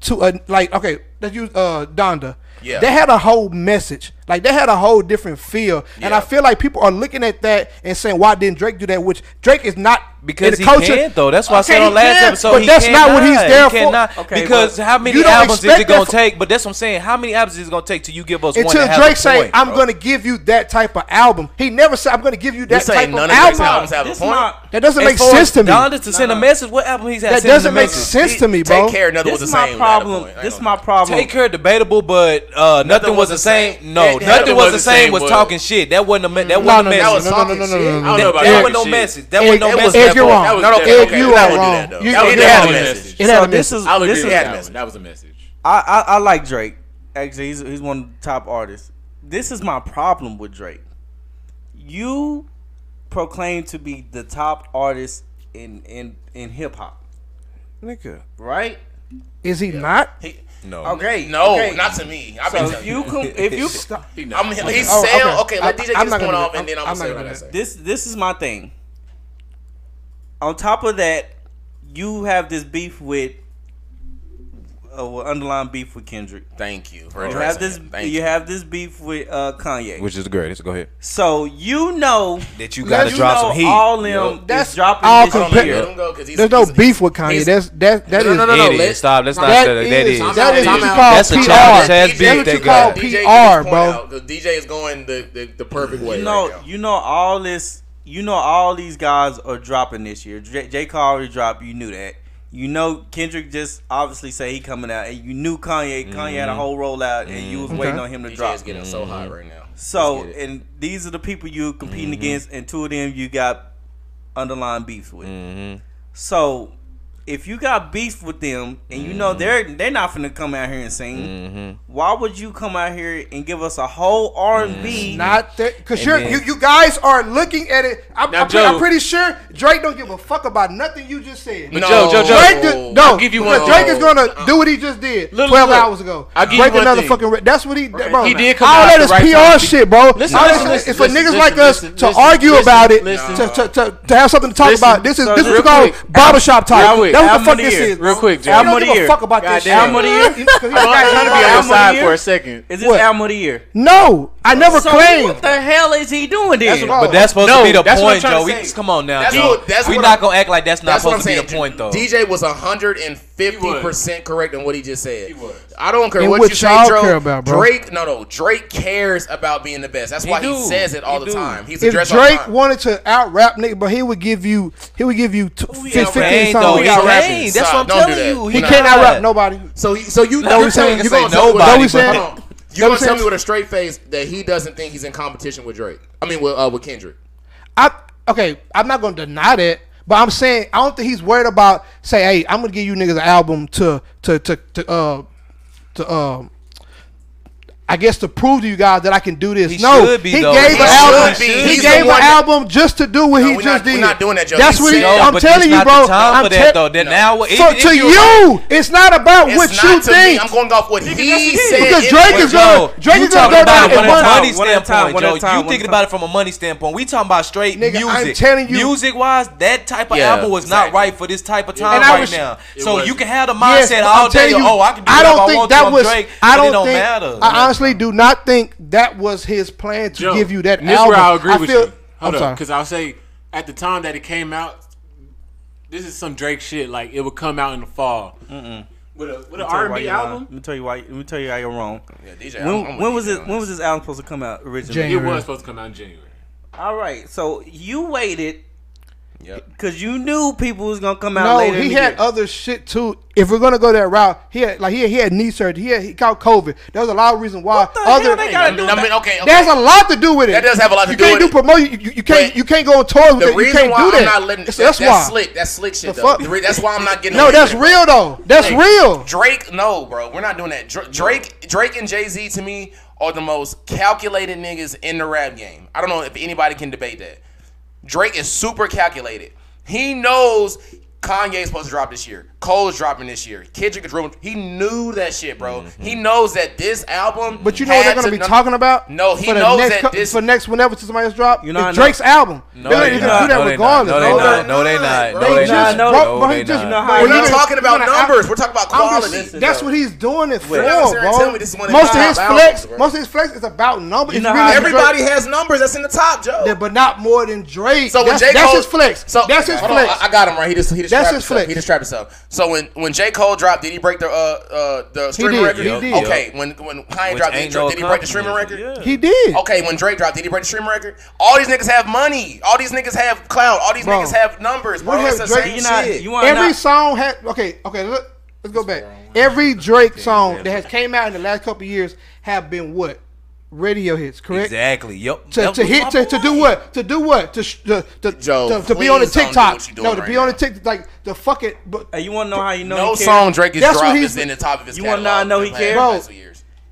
to a like okay, let's use uh Donda. Yeah. They had a whole message. Like they had a whole different feel, and I feel like people are looking at that and saying, "Why didn't Drake do that?" Which Drake is not Because in he the culture. can't though. That's why I said on he last can, episode. but he that's not what he's cannot. there He for. Okay, because how many albums is it gonna for- take? But that's what I'm saying. How many albums is it gonna take till you give us one Until that has Drake say, point, "I'm bro? going to give you that type of album," he never said, "I'm going to give you You that saying type none of of album." albums have a point? my That doesn't make sense to me. Donda to send a message. What album he's had? That doesn't make sense to me, bro. Take care, nothing this was is the my same. problem. Point. I ain't This is my problem. Take care debatable, but uh, nothing, was the same. No, nothing, nothing was the same. Was was- talking shit. That wasn't a me- that No, wasn't no, a no, That no, was message. no, no, no, talking no, no, shit. no, I don't no. know about That talking wasn't no shit. message. That Ed- wasn't no Ed- message. Ed, that you're wrong. that was Not okay, definitely- you we're not are gonna do wrong. that, though. You- That was you- definitely yeah. a message. It had a I'll this message. is this is that one. That was a message. I, I I like Drake. Actually, he's he's one of the top artists. This is my problem with Drake. You proclaim to be the top artist in in in hip hop, Nigga, right? is he not? He- No. Okay. No, okay. not to me. I've So been if telling you you. com- if you He I'm, he's Oh, saying, okay. okay, let I- DJ get I'm his gonna off, do and that. then I'm, I'm gonna say not what I gonna gotta say. this this is my thing. On top of that, you have this beef with uh, underlying beef with Kendrick. Thank you for You have this. Thank you have this beef with uh, Kanye. Which is the greatest. Go ahead. so you know That you gotta drop know some heat. all them Yo, is that's dropping all this compa- let year. him go 'cause he's- There's no beef with Kanye. That's that that No, is no, no, no. It let- is. Stop. Let's not that that. That is is. that is what you call. That's a PR. childish That's beef what they you got. call DJ, PR, bro. out, 'cause DJ is going the, the, the perfect way. You know, right you know all this. You know all these guys are dropping this year. J, J. Cole already dropped. You knew that. You know Kendrick just obviously say he coming out, and you knew Kanye. Kanye had a mm-hmm. whole rollout, and you was mm-hmm. waiting on him to DJ drop. is getting so hot mm-hmm. right now. So, Let's get it. and these are the people you competing against, and two of them you got underlying beef with. So, if you got beef with them, and you know mm-hmm. they're they're not finna come out here and sing, mm-hmm. why would you come out here and give us a whole R and B? Mm-hmm. Not that, cause you're, then- you you guys are looking at it. I'm, Now, I'm, pre- I'm pretty sure Drake don't give a fuck about nothing you just said. No, Joe, Joe, Joe. Drake, did, no, I'll give you one. Drake is gonna uh-uh. do what he just did Look, twelve look. hours ago. I'll give you Break one another thing. fucking. Re- that's what he, bro. He did come all out that the right PR time. shit, bro. Listen, all listen, listen, is for niggas listen, like us listen, to listen, argue listen, about it, to, to, to, to have something to talk about. This is this is real what you call quick, barbershop talk. Real quick, That's what the fuck this year. is. Real quick, I Album of the year. fuck about this shit. Goddamn. Album of the year? Because I'm got- trying to be on your side for a second. Is this What? album of the year? No, I never So claimed. what the hell is he doing then? That's But that's supposed No, to be the that's what I'm point, Joe. We, come on now, Joe. We're not gonna act like that's not That's what I'm supposed to be the point, though. DJ was 150 percent correct in what he just said. He was. I don't care And what, what you say, y'all Joe. care about, bro. Drake, no, no. Drake cares about being the best. That's He why he says it all He the do. time. He's if addressed all the Drake time. wanted to out rap nigga, but he would give you he would give you t- he 15 out-rapping? Ain't though. songs. He out rapping. ain't. That's what I'm Don't telling that. you. He Nah. can't out rap nobody. So, so you, No, you he's tell saying you you say gonna tell me with- nobody, hold saying- on. You No, gonna tell me with a straight face that he doesn't think he's in competition with Drake? I mean, with uh, with Kendrick. I okay, I'm not gonna deny that, but I'm saying I don't think he's worried about say, hey, I'm gonna give you niggas an album to to to to uh to um. I guess to prove to you guys that I can do this. He no, be, he though. gave He an should album. be. He He's gave an one that- album just to do what No, he just not- we're not doing that, Joe. That's what he, said- I'm but telling it's you, not bro. The time I'm for te- that though. That now, So even to if you- you, it's not about It's what not you to think. me. I'm going off what he said. Because Drake what is Joe- gonna Drake is gonna talking go about down it from a one. money One at a time, standpoint, Joe. You thinking about it from a money standpoint. We talking about straight Nigga, I'm music. telling you- music wise, that type of album was not right for this type of time right now. So you can have the mindset all day. Oh, I can do I whatever don't think that was. I but don't it don't think. Matter. I honestly do not think that was his plan to Joe, give you that and this album. where I'll agree I with feel, you. Hold I'm up, because I'll say at the time that it came out, this is some Drake shit. Like it would come out in the fall with a with an Let me tell you R and B album. Let me tell you why. Let me tell you how you're wrong. Yeah, DJ, I'm- I'm When, was DJ it? When this. was this album supposed to come out originally? January. It January. was supposed to come out in January. All right, so you waited Yep. because you knew people was gonna come out No, later. in he the had year. other shit too. If we're gonna go that route, he had like he had, he had knee surgery. He had, he caught COVID. There was a lot of reason why. What the other hell they gotta I do mean, okay, okay. there's a lot to do with it. That does have a lot to you do can't with do it. promotion. You, you can't But you can't go on tour with The it. You reason can't why do that. I'm not letting That's, that's, that's why. slick. That's slick shit The though. fuck? Re- that's why I'm not getting. No, that's with real though. That's Hey, real. Drake, no, bro, we're not doing that. Drake, Drake and Jay Z to me are the most calculated niggas in the rap game. I don't know if anybody can debate that. Drake is super calculated. He knows Kanye's supposed to drop this year. Cole's is dropping this year. Kendrick is dropping. He knew that shit, bro. Mm-hmm. He knows that this album. But you know what they're gonna to be num- talking about? No, he knows next, that this for next whenever somebody else drop. You know, Drake's album. No, they're they gonna do that regardless. No, they not. No, they not. No, they not. We're not talking about numbers. We're talking about quality. That's what he's doing it for, bro. Most of his flex, most of his flex is about numbers. Everybody has numbers. That's in the top, Joe. But not more than Drake. So that's his flex. So that's his flex. I got him right. He just he just that's his flex. He just trapped himself. So when when J Cole dropped, did he break the uh, uh the streaming did, record? He did. Okay. When when Kanye dropped, did he, did he break the streaming record? Yeah. He did. Okay. When Drake dropped, did he break the streaming record? All these niggas have money. All these niggas have clout. All these bro, niggas have numbers. Bro, it's the Drake, not, shit. Every not, song had okay okay. Look, let's go back. Every Drake song that has came out in the last couple years have been what radio hits, correct? Exactly. Yep. To, to hit to, to, do what? To do what? To to to, Joe, to, to be on the TikTok. No, to right be on the TikTok like the fucking. But hey, you want to know how you know? No song Drake is That's dropped is in the top of his. You want to know know he cares?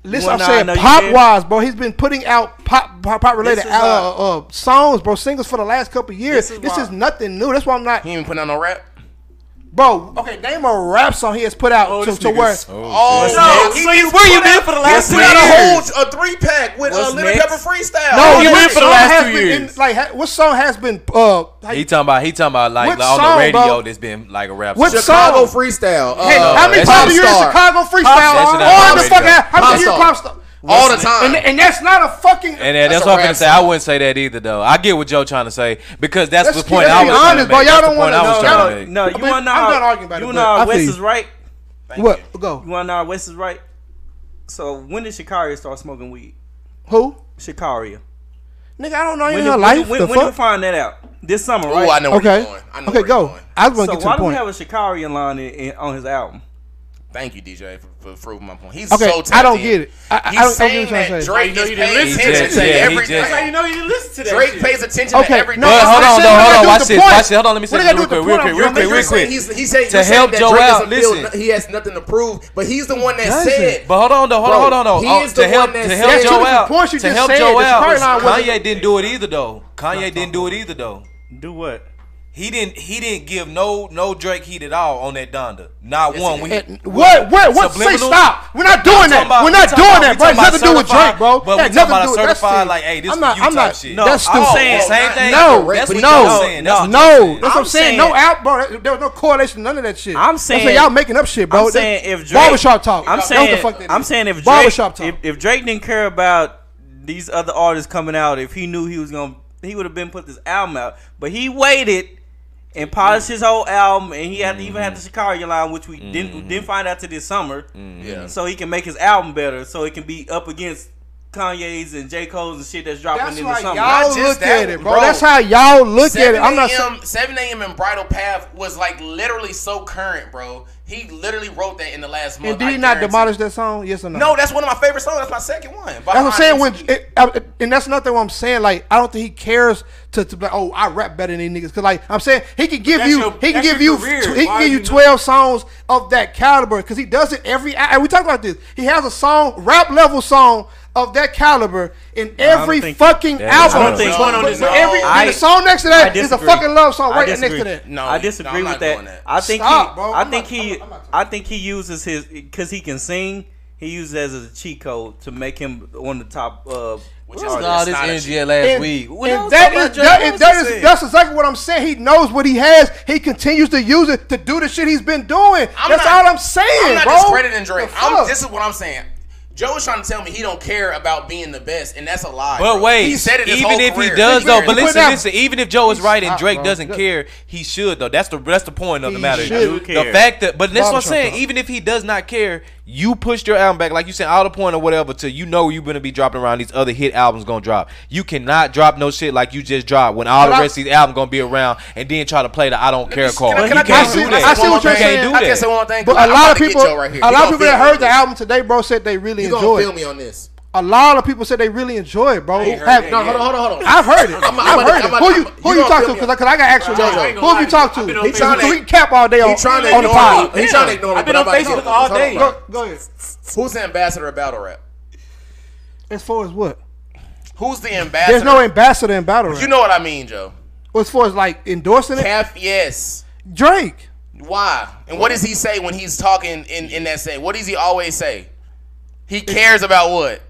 Listen, I'm saying pop wise, bro. He's been putting out pop pop, pop related uh, uh, songs, bro, singles for the last couple years. This, is, this is, nothing new. That's why I'm not. He even putting out no rap. Bro, okay, name a rap song he has put out oh, to, to where. Oh, no, so you, where you been for the last two years? He put out a whole a three pack with a uh, Lemon Pepper freestyle. No, you been for the last two years? Like, what song has been? Uh, like, he talking about he talking about like, like song, on the radio bro? that's been like a rap. What Chicago freestyle? Uh, hey, how many popular years Chicago freestyle the? How many pop star? all the time. And, and that's not a fucking. And that's, that's what I'm gonna say. I wouldn't say that either, though. I get what Joe trying to say because that's, that's the point. I was trying bro. Y'all don't want to know. Y'all not no, you want to? I'm not arguing about it. You know, West is right. What go? You want to know? West is right. So when did Sha'Carri start smoking weed? Who? Sha'Carri. Nigga, I don't know when in life. When, the when fuck? you find that out? This summer, right? Oh, I know. Okay. okay, go. I was gonna get to the point. why do we have a Sha'Carri line in, on his album? Thank you, DJ, for, for proving my point. He's okay, so talented. I don't get it. I, I don't, He's saying don't get what that you're Drake is paying listen attention to to that. Every. just- That's how you know you didn't listen to that. Drake shit. pays attention to Okay, every. no, But hold on, though, hold on, watch this, watch this. Hold on, let me say this real quick, real quick, real quick, real quick. He's, he's saying, to help that Joel listen. he has nothing to prove, but he's the one that said. But hold on, though. Hold on, hold on, though. he uh, is the one that said- That's two out. To help said. Kanye didn't do it either, though. Kanye didn't do it either, though. Do what? He didn't. He didn't give no no Drake heat at all on that Donda. Not yes, one. We, it, what? What? What? Say stop. We're not doing that. About, we're not we're doing about, that, bro. It's nothing to do with Drake, bro. But yeah, we talking about certified. Like, hey, this is you I'm not, shit. No, that's stupid. Saying, same thing. No, that's but no, saying. No. That's what I'm saying. No out, bro. There was no correlation. None of that shit. I'm saying y'all making up shit, bro. I'm saying if barbershop talk. I'm saying I'm saying if barbershop talk. If Drake didn't care about these other artists coming out, if he knew he was gonna, he would have been put this album out. But he waited and polished his whole album, and he had to even had mm. the Sha'Carri line, which we didn't mm. didn't find out till this summer. Mm. Yeah. So he can make his album better, so it can be up against Kanye's and J. Cole's and shit that's dropping that's in the summer. Y'all just look that, at it, bro. bro. That's how y'all look at it. I'm not. 7 a.m. and Bridle Path was like literally so current, bro. He literally wrote that in the last month. And did he I not demolish that song? Yes or no? No, that's one of my favorite songs. That's my second one. That's what I'm saying. When it, I, and that's nothing. What I'm saying, like I don't think he cares to, to like, oh, I rap better than these niggas. Cause like I'm saying, he can give you, your, he can give you, career. he can give you 12 songs of that caliber. Cause he does it every. And we talk about this. He has a song, rap level song of that caliber in every fucking album. I don't think going on this. Every I, the song next to that is a fucking love song right next to that. No, I disagree with that. I think Stop, he, bro. I think he, I think he uses his because he can sing. He uses that as a cheat code to make him on the top. Uh, which is all this energy at last and, week. And that is, that, and that is that's exactly what I'm saying. He knows what he has. He continues to use it to do the shit he's been doing. I'm that's not, all I'm saying, I'm not bro. discrediting Drake. I'm, this is what I'm saying. Joe was trying to tell me he don't care about being the best, and that's a lie. But bro. wait, he said it even if career. he does he though. But listen, listen. Even if Joe is right and Drake not, doesn't care, he should though. That's the that's the point of he the matter. The fact that, but that's what I'm saying. Even if he does not care, you pushed your album back, like you said, out of point or whatever, till you know you're gonna be dropping around these other hit albums gonna drop. You cannot drop no shit like you just dropped when all but the rest of these albums gonna be around and then try to play the I don't care card. Can I, can I, can't see, do that. I see what you're saying. I can say one thing. But a lot of people, right a lot of people that heard the album today, bro, said they really you enjoyed. You gonna feel me on this? A lot of people said they really enjoy it, bro. Have- that no, yet. hold on, hold on, hold on. I'm- I've heard it. I'm- I'm I've about to- heard it. I'm Who you who you you gonna talk feel to? Because on- I got actual Bro, I Who have you talked to? I've He trying to- we cap all day on, trying on the ignore pod. me. He trying to ignore me. I've been on I'm about to get Facebook all day. Go, go ahead. Who's the ambassador of battle rap? As far as what? Who's the ambassador? There's no ambassador in battle rap. You know what I mean, Joe. as far as like endorsing it, Calf, yes. Drake. Why? And what does he say when he's talking in, in that saying? What does he always say? He cares about what?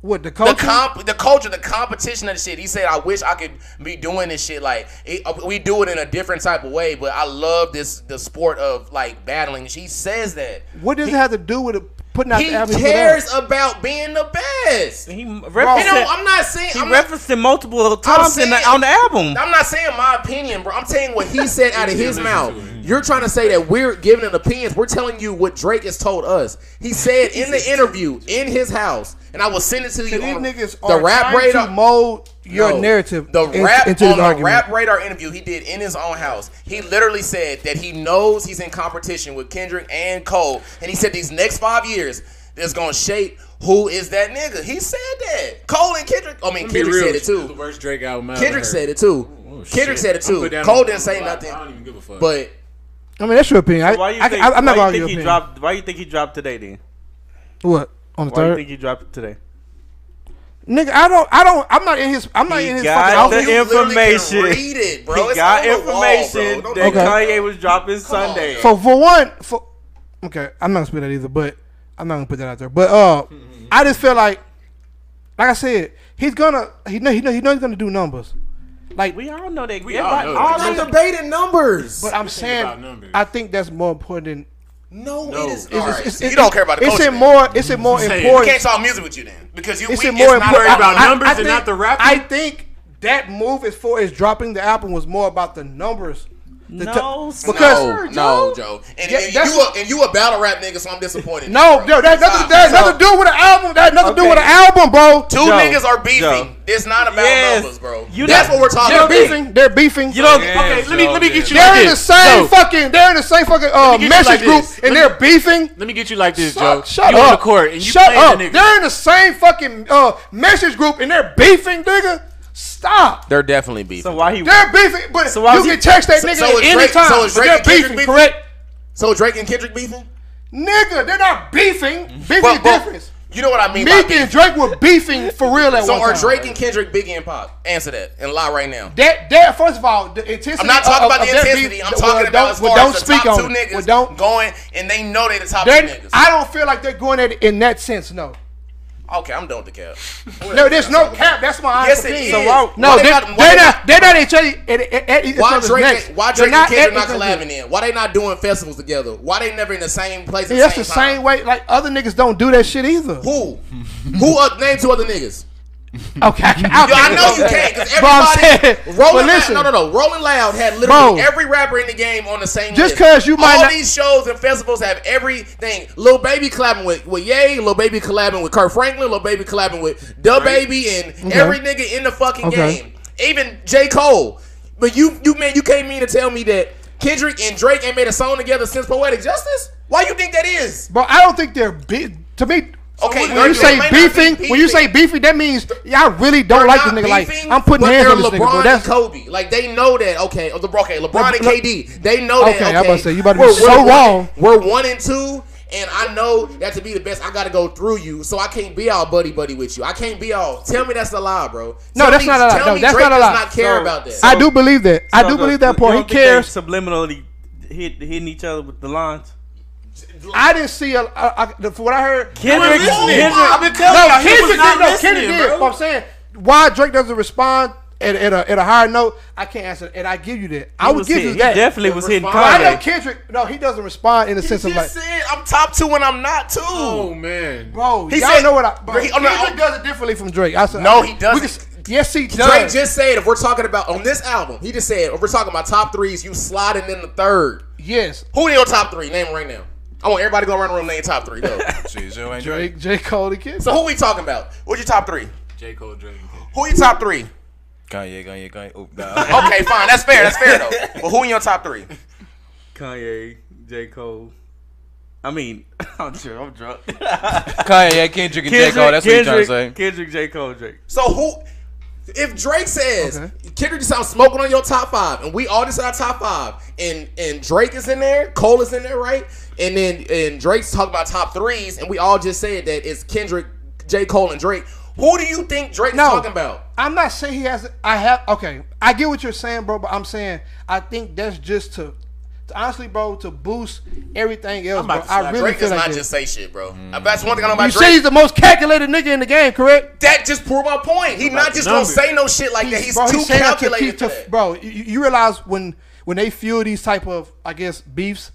What the The comp, the culture, the competition of the shit. He said, "I wish I could be doing this shit. Like it, uh, we do it in a different type of way, but I love this the sport of like battling." She says that what does it have to do with it, putting out he the album? he put out? cares about being the best. He You referenced, know, it- I'm not saying he I'm not, referenced it multiple times in the, on the album. I'm not saying my opinion, bro. I'm saying what he said out of his mouth. You're trying to say that we're giving an opinion. We're telling you what Drake has told us. He said in the interview in his house, and I will send it to you. So these niggas the are rap trying radar. to mold your No. narrative The in- rap into on the argument. rap radar interview he did in his own house. He literally said that he knows he's in competition with Kendrick and Cole, and he said these next five years is gonna shape who is that nigga. He said that Cole and Kendrick. I mean, Kendrick real said it with you, The worst Drake album Kendrick heard. said it too. Oh, Kendrick shit. said it too. Cole didn't say nothing. I don't even give a fuck. But I mean, that's your opinion. So why you I, think, I, am why not you going to think he opinion. dropped? Why you think he dropped today? Then What on the why you think he dropped today? Nigga, I don't. I don't. I'm not in his. I'm not He in his got fucking the outfit. you literally can information. read it, bro. he It's got on the wall, information that Don't- Okay. Kanye was dropping on, Sunday. yo. So for one, for okay, I'm not gonna spit that either, but I'm not gonna put that out there. But uh, I just feel like, like I said, he's gonna. He know. He know. He know he's gonna do numbers. Like, we all know that. We all know all that. I'm those- not debating numbers. but I'm about saying, numbers. I think that's more important. Than, no, No. it is. It's- all it's- it's- you don't care about the culture. in then. more. It's in more saying. We can't talk music with you then because you. It's we, in more it's not important. about numbers and not the rapping? I think that move as far as dropping the album was more about the numbers. The t- No, sir, because no, no, Joe. And, Yeah, and that's- you a, and you a battle rap nigga, so I'm disappointed. no, bro. no, that nothing. Stop. That nothing to do with the album. That has nothing to do with the album, bro. Two Joe, niggas are beefing. Joe. It's not about Yes. numbers, bro. You That's don't- what we're talking about. They're beefing. They're beefing. You don't. okay, let me let me get you They're like in the same Joe, fucking. They're in the same fucking uh, get message like group, this. and Let they're beefing. Let me get you like this, Joe. shut you up. on the court and you shut playing up. the nigga. They're in the same fucking uh, message group, and they're beefing, nigga. Stop. They're definitely beefing. So why he? They're beefing, but So why you was he- can text that so- nigga so is at any Drake- time. so is Drake they're and Kendrick beefing, beefing? correct? so Drake and Kendrick beefing? Nigga, they're not beefing. Mm-hmm. Beefing But- is but different. You know what I mean by Meek beefing. and Drake were beefing for real at So one are time. Drake and Kendrick Biggie and Pop? Answer that and lie right now. That, that first of all, the intensity. I'm not talking of- about the of their intensity. beef- I'm well, talking about don't- as well, far don't as the speak top two it. niggas Well, don't. going and they know they're the top two they're- niggas. I don't feel like they're going at it in that sense. No, okay, I'm done with the cap. no, there's no cap. That's my honest Yes, it opinion. is. No, Why they they're, not- why they're they not. not- They're not each other. At, at, at each Why other's Drake? necks. And, why They're Drake and Kendrick not each collabing in? Why they not doing festivals together? Why they never in the same place? Yeah, the that's same the time? same way. Like other niggas don't do that shit either. Who? Who? Uh, name two other niggas. Okay, I, Yo, I know you can't because everybody. saying- Rolling but listen. Loud, no, no, no. Rolling Loud had literally Bro. every rapper in the game on the same Just because you might All not- these shows and festivals have everything. Lil Baby collabing with with Ye, Lil Baby collabing with Kirk Franklin, Lil Baby collabing with Da Baby, and every nigga in the fucking Okay. game. Even J Cole. But you, you man, you came in to tell me that Kendrick and Drake ain't made a song together since Poetic Justice. Why you think that is? But I don't think they're be- to me. Okay, when you say they might not be beefing, when you say beefing, that means y'all really don't They're like this not nigga. Like I'm putting but hands on this LeBron nigga, bro. That's and Kobe. Like they know that. Okay, oh, LeBron, okay, LeBron and KD. They know that. Okay, Okay, I'm about to say, you about to be we're- so we're wrong. We're one and two, and I know that to be the best, I got to go through you. So I can't be all buddy buddy with you. I can't be all. Tell me that's a lie, bro. No, Tell that's me- not a lie. Tell No, me that's Drake not a does lie. not care So- about that. I do believe that. I do So believe that point. you He don't think they cares. Subliminally hit, hitting each other with the lines. I didn't see a. I, I, from what I heard, Kendrick, listening. Kendrick, I've been telling no, y'all, he was Kendrick not did. No, Kendrick did. bro. But I'm saying why Drake doesn't respond at, at a at a higher note. I can't answer, and I give you that. I would give hit- you he that. definitely was hitting Respond. I know Kendrick. No, he doesn't respond in the He sense of like, just said I'm top two and I'm not two. Oh man. bro, He y'all said- know what I. Bro, But he- oh, no, Kendrick oh. does it differently from Drake. I said, No, I- he doesn't. can s- yes, he does. Drake just said if we're talking about on this album, he just said if we're talking about top threes, you sliding in the third. yes, Who in your top three? Name right now. I want everybody to go around the room and name top three. Go. Shit, Joe ain't Drake. Drake, J Cole, the kid. so who we talking about? What's your top three? J Cole, Drake. and Kendrick. Who your top three? Kanye, Kanye, Kanye. Oh, nah. Okay, fine. That's fair. That's fair though. But who in your top three? Kanye, J. Cole. I mean, I'm sure I'm drunk. Kanye, Kendrick, and J. Cole. That's what you're trying to say. Kendrick, J. Cole, Drake. So who? If Drake says Okay. Kendrick just out smoking on your top five, and we all decide our top five, and and Drake is in there, Cole is in there, right? And then and Drake's talking about top threes, and we all just said that it's Kendrick, J. Cole, and Drake. Who do you think Drake's No. talking about? I'm not saying he has. I have. Okay, I get what you're saying, bro. But I'm saying I think that's just to honestly, bro, to boost everything else, I'm bro. to I slap really Drake feel does like not this. just say shit, bro. That's one thing I know about You Drake. say he's the most calculated nigga in the game, correct? that just proved my point. He not just gonna numbers. say no shit like that. He's bro, too saying that to calculated keep for to- that. Bro, you, you realize when when they feel these type of, I guess, beefs,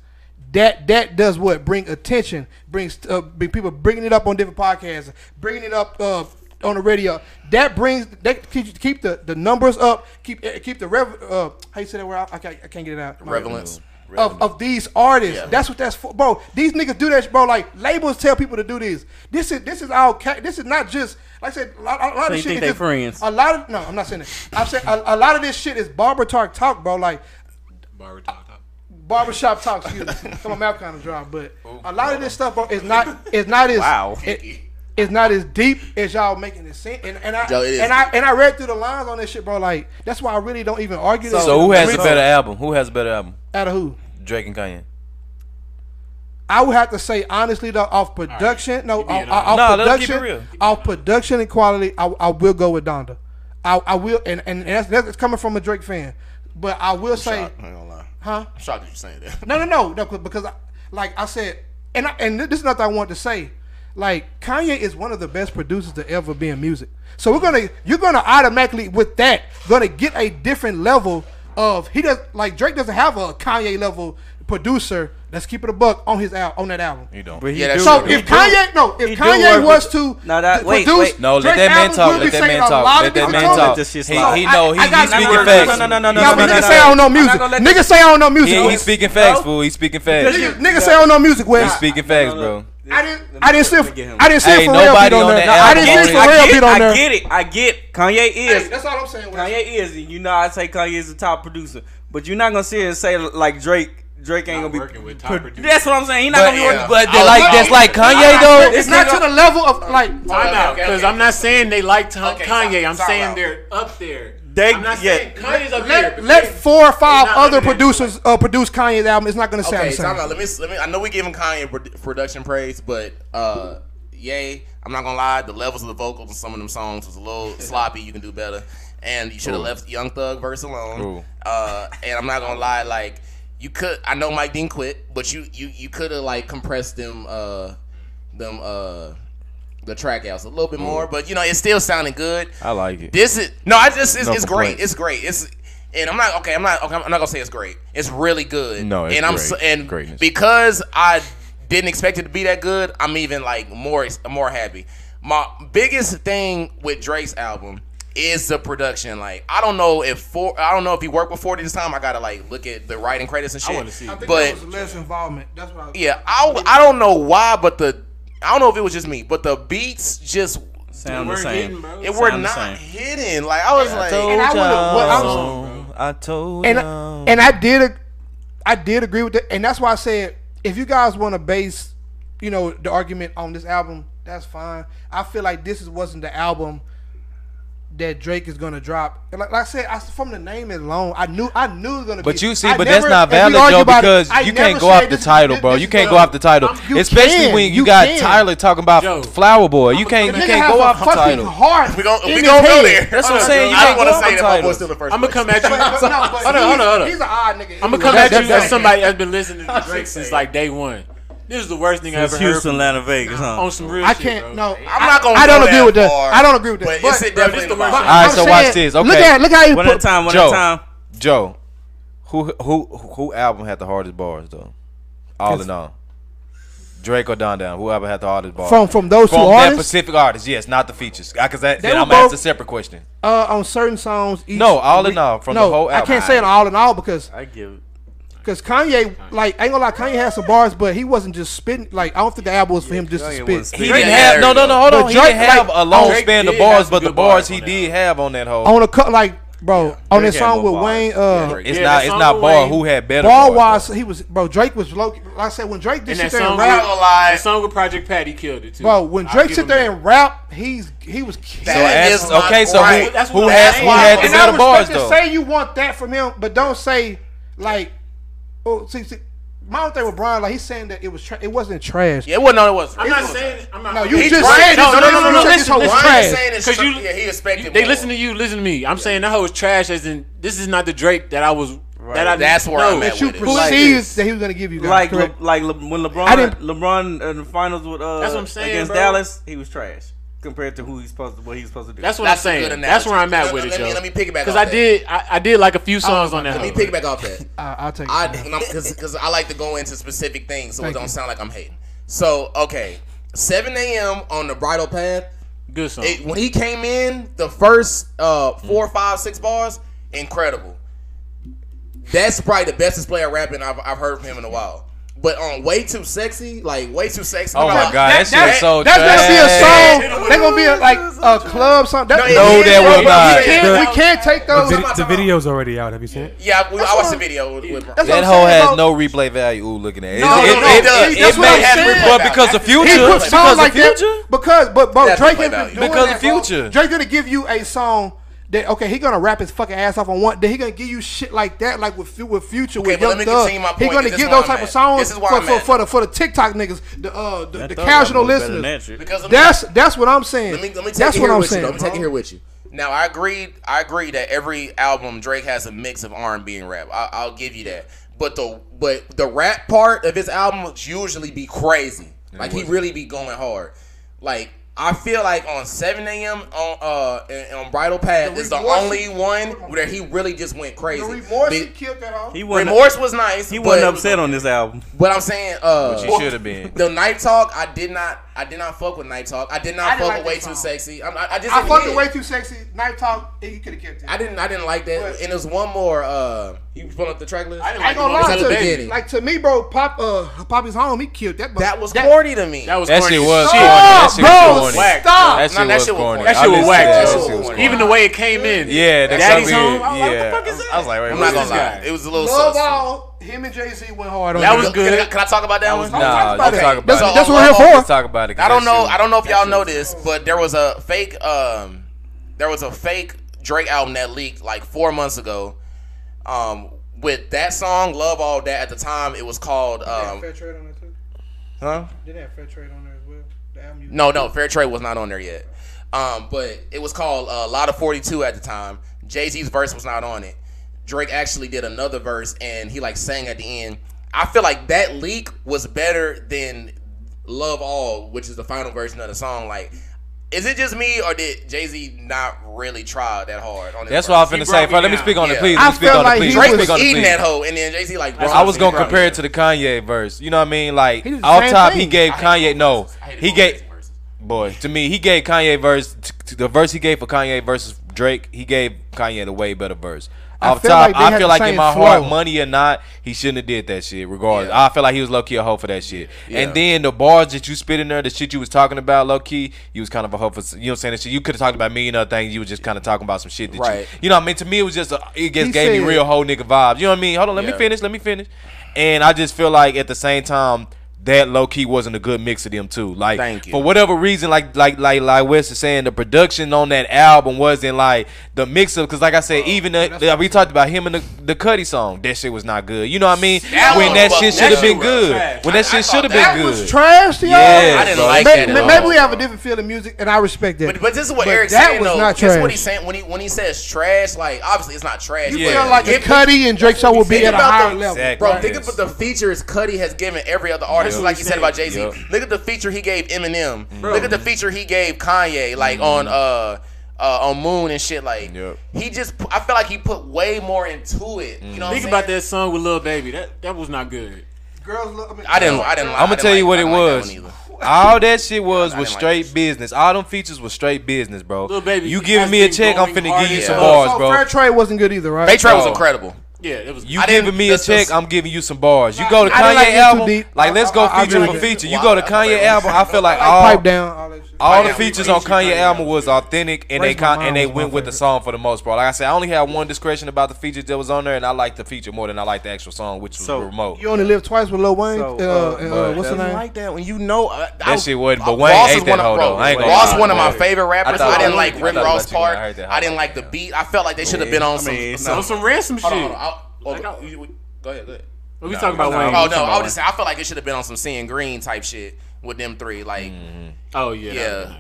that that does what bring attention, brings uh, bring people bringing it up on different podcasts, bringing it up uh, on the radio. That brings that keep, keep the, the numbers up, keep eh, keep the rev. Uh, how you say that word? I can't, I can't get it out. Relevance. Of, of these artists, that's what that's for, bro. These niggas do that, bro. Like labels tell people to do this. This is this is our ca- this is not just like I said. A lot, a lot So of you shit think is they just- friends? A lot of no, I'm not saying that. I'm saying a, a lot of this shit is barber talk talk, bro. Like Barber talk, talk. barbershop talk. Excuse me. my mouth kind of dry, but a lot of this oh. stuff, bro, is not is not as Wow. it- it's not as deep as y'all making it seem. And, and I Joe, it is and I and I read through the lines on this shit, bro. Like that's why I really don't even argue this. So who has a better album? Who has a better album? Out of who? Drake and Kanye. I would have to say honestly though, off production, no, You being off, off. No, let's keep it production, off production and quality, I, I will go with Donda. I, I will, and, and that's, that's coming from a Drake fan, but I will say, Shocked, I ain't gonna lie. huh? I'm shocked that you're saying that. No, no, no, no, 'cause- because I, like I said, and I, and this is nothing I want to say. Like Kanye is one of the best producers to ever be in music. So we're gonna, you're gonna automatically with that gonna get a different level of he does like Drake doesn't have a Kanye level producer. Let's keep it a buck on his al- on that album. You don't. But he Yeah, do- So if Kanye, no, if do Kanye was to No, that- wait, produce, wait. No, let that man talk. Let that man talk. Let that man talk. That's just He, he know. He, I got- he's speaking no, no, facts. no, no, no, no, no, no, niggas say I don't know music. Niggas say I don't know music. He, he's speaking facts, fool. He's speaking facts. Niggas, niggas say I don't know music. Wes. He's speaking facts, bro. I didn't. I didn't see. Let me get him. I didn't see Hey, Pharrell nobody beat on on there. that I didn't see on it. Pharrell I beat get, on I get it. I get Kanye Hey, is that's all I'm saying. Kanye is, and you know I say Kanye is the top producer, but you're not gonna sit here and say like Drake. Drake ain't gonna be. working with top pro- producers. that's what I'm saying. He's not But, gonna be working. but they was like like- that's like Kanye though. It's not to the level of like. Time out, because. I'm not saying they like Tom, Okay, Kanye. I'm saying they're up there. They- I'm not yeah. saying Kanye's up there. Let, but let four or five other producers uh, produce Kanye's album. It's not gonna sound Okay, the same. time out. Let me, let me. I know we giving Kanye production praise, but uh, yay, I'm not gonna lie. The levels of the vocals in some of them songs was a little sloppy. You can do better, and you should have left Young Thug verse alone. Uh, and I'm not gonna lie, like you could. I know Mike Dean quit, but you you you could have like compressed them uh them uh the track outs a little bit more. But you know, it still sounded good. I like it. This is no, I just it's, No it's great. complaints. It's great. It's and I'm not okay. I'm not okay. I'm not gonna say it's great. It's really good. No, it's and I'm great. so, and Greatness. because I didn't expect it to be that good. I'm even like more more happy. My biggest thing with Drake's album is the production. Like I don't know if for I don't know if he worked with 40 this time. I gotta like look at the writing credits and shit. wanna see I think but that was less involvement. That's what I was. yeah, I I don't know why, but the I don't know if it was just me, but the beats just Sound the weren't same. hitting, it were Sound the not same. hitting. Like I was like, And I would've- I was- I told and y'all. and I did I did agree with that, and that's why I said if you guys want to base, you know, the argument on this album, that's fine. I feel like this is wasn't the album that Drake is gonna drop. And Like, like I said, I, from the name alone, I knew I knew it was gonna. Be. But be, you see, I but never- that's not valid, argue Joe, about it, because I you can't go off the title, bro. You can't go off the title, especially can, when you, you got can. Tyler talking about Joe. Flower Boy. You can't, you can't go off the title. Heart we gon' in we his gonna go there. That's what I'm saying. You I can't don't go want to off say the that. My title. boy's still the 1st I'm gonna come at you. But- but no, but Hold on, he's- hold on, hold on. He's an odd nigga. I'm gonna come at you as somebody that's been listening to Drake since like day one. This is the worst thing I It's ever heard Houston, from Atlanta, Vegas, huh? on some real shit. I shit, can't. bro. No, I'm not gonna I don't go agree that with that. far, I don't agree with that. But, But, it's definitely the the worst worst. All right, I'm so watch saying, this. Look at look how he One at a put. time. One Joe. at a time. Joe, who who who album had the hardest bars though? All in all, Drake or Donda, whoever had the hardest bars From from those two from that artists, Specific artist, yes, not the features. Because that, then I'm gonna ask a separate question. uh, on certain songs. Each No, all in all, from the no, whole I can't say it all in all because I give it. because Kanye, like, I ain't gonna lie, Kanye had some bars, but he wasn't just spitting. Like, I don't think the album was for him just Kanye to wasn't spit. He didn't have no no no hold But. He Drake, didn't have like, a long Drake span of did bars, some but the good bars bars he on that did have on that whole. On a cut, like, bro, on Drake this had song more with bars. Wayne, uh, It's Yeah, not that it's song not with bar Wayne, who had better bar bars. wise, he was, bro. Drake was low. Like I said, when Drake And just that sit there song, and rap, not that song with Project Pat, he killed it too. bro, when I'll Drake give sit him there that. and rap, he's he was. So That ask, is not okay, so right. who, That's who what had I'm who saying. had the and I better respect bars to though? say you want that from him, but don't say like, Oh, see, see my thing with Brian, like he's saying that it was tra- it wasn't trash. Yeah, it wasn't. No, it was. I'm it not was, saying. I'm not. No, you just Brian, said no, no, no, no, no, no. Listen, listen, trash. Saying it's tra- you, yeah, he expected. You, they more. listen to you. Listen to me. I'm yeah. saying that hoe is trash. As in, this is not the Drake that I was. Right. That I, that's where no, I'm at. You with perceived it. that he was going to give you guys, like? Le, like Le, when LeBron I didn't, LeBron in the finals with uh that's what I'm saying, against bro. Dallas, he was trash compared to who he's supposed to, what he's supposed to do. That's what That's I'm saying. That's where I'm at no, with no, it, let Joe. Me, let me pick it back because I did I, I, did like a few songs on that. Let me pick it back off that. I, I'll take. Because I, like to go into specific things so Thank it don't you. sound like I'm hating. So okay, 7 a.m. on the Bridle Path. Good song. It, when he came in, the first uh, four, mm. five, six bars, incredible. That's probably the best display of rapping I've, I've heard from him in a while but on way too sexy, like way too sexy. Oh my god, that, that, shit is so That's trash. gonna be a song. They're gonna be a, like a club song. That, no, no that will not. We can't, we can't take those. The, the, video's already out. Have you seen it? Yeah, we, I watched the video. With, with that hoe has no replay value. Ooh, looking at it. No, it, no, it, no, it, it, it may have replay value because the future. He songs like that because, but bro, Drake because the future. Drake gonna give you a song that okay, he gonna rap his fucking ass off on one. Then he gonna give you shit like that, like with with Future, okay, with Young Thug. He gonna give those type at. of songs for, for, for, the for the TikTok niggas, the uh, the, the casual listeners. That that's that's what I'm saying. Let me, let me that's what I'm saying. Let me take it here with you. Now I agree. I agree that every album Drake has a mix of R and B and rap. I, I'll give you that. But the but the rap part of his albums usually be crazy. Like he really be going hard. Like I feel like on 7 a.m. on uh on Bridle Path the is the only one where he really just went crazy. The remorse he killed that off. He wasn't, remorse was nice. He wasn't upset on this album. But I'm saying, uh, but should have been. The night talk, I did not I did not fuck with Night Talk. I did not I fuck like with Way Too Sexy. I'm, I, I just I fucked with Way Too Sexy. Night Talk, he could have kept it. I didn't. I didn't like that. But, and there's one more. Uh, you pulling up the track list? I, didn't like gonna lie to. Like to me, bro. Pop, uh, Papi's home. He killed that. That was that, corny to me. That was that corny. shit was corny. That shit was corny. Stop. That shit was corny. That shit was whack. Even the way it came in. Yeah. Daddy's home. Yeah. I was what the fuck is? I was like, wait, I'm not gonna lie. It was a little. Him and Jay Z went hard. on That was good. Can I, can I talk about that, one? No, nah, talk about, about it. That's, what we're here for. Talk about it. I don't know. I don't know if y'all know this, but there was a fake. Um, there was a fake Drake album that leaked like four months ago. Um, with that song, "Love All That," at the time it was called. Um, Fair Trade on there too. Huh? Did have Fair Trade on there as well? The album no, no, Fair Trade was not on there yet. Um, but it was called uh, "Lot of 42" at the time. Jay Z's verse was not on it. Drake actually did another verse and he like sang at the end. I feel like that leak was better than Love All, which is the final version of the song. Like, is it just me or did Jay Z not really try that hard? On That's verse? what I was finna say. Bro, let me speak on yeah. it, please. Let me I speak on like it, please. Drake was eating that hoe, and then Jay Z like. I was gonna compare it to the Kanye verse. You know what I mean? Like off top, thing. he gave Kanye no. He gave boy to me. He gave Kanye verse the verse he gave for Kanye versus Drake. He gave Kanye the way better verse off feel top, like I feel like in my heart, money or not, he shouldn't have did that shit. Regardless, yeah. I feel like he was low key a hoe for that shit. Yeah. And then the bars that you spit in there, the shit you was talking about, low key, you was kind of a hoe for. You know what I'm saying? That shit. You could have talked about me and other things. You was just kind of talking about some shit that right. you, you know. What I mean, to me, it was just a, it just he gave me real whole nigga vibes. You know what I mean? Hold on, let yeah. me finish. Let me finish. And I just feel like at the same time that low key wasn't a good mix of them too. Like for whatever reason, like like like like West is saying, the production on that album wasn't like the mix of because like I said, oh, even the, the, we talked about him and the the Cudi song, that shit was not good. You know what I mean? That when that shit should have been good. Trash. When that I, shit should have been good. Was trash. Yo. Yeah, I didn't like maybe, that. At maybe all. we have a different feel of music, and I respect that. But, but this is what but Airrick's that saying was though. Not trash. This is what he's saying when he when he says trash. Like obviously it's not trash. You feel like if Cudi and Drake show will be at a higher level, bro. Think about the features Cudi has given every other artist just like you said about Jay Z. Yep. Look at the feature he gave Eminem. Look at the feature he gave Kanye, like mm. on uh, uh, on Moon and shit. Like yep. he just, I feel like he put way more into it. Mm. You know, think about that song with Lil Baby. That that was not good. Girls, look, I, mean, I didn't. I didn't. I'm gonna tell like, you what it was. Like all that shit was was straight like business. All them features was straight business, bro. Little baby, you giving me a check, I'm finna give you some yeah. bars, bro. Fair trade wasn't good either, right? Fair trade was incredible. Yeah, it was. You I giving me a check, I'm giving you some bars. You go to Kanye like album, like let's go I- I- feature for feature. You go to Kanye album, I feel like oh, pipe down. All that shit. All the features on Kanye album was authentic, and Raise they con- and they went with the song for the most part. Like I said, I only had one discretion about the features that was on there, and I liked the feature more than I liked the actual song, which was so, remote. You only live twice with Lil Wayne. So, uh, uh, uh what's the name? Like that when you know uh, that I, shit Wouldn't But Wayne ate that hold though. Ross one of my favorite rappers. I didn't like Rick Ross part. I didn't like the beat. I felt like they should have been on some some ransom shit. Go ahead. Go ahead. What we Nah, talking about no. Wayne? Oh no, I about would just say I feel like it should have been on some seeing green type shit with them three. Like, Wayne? Oh yeah. Yeah. that'd nice.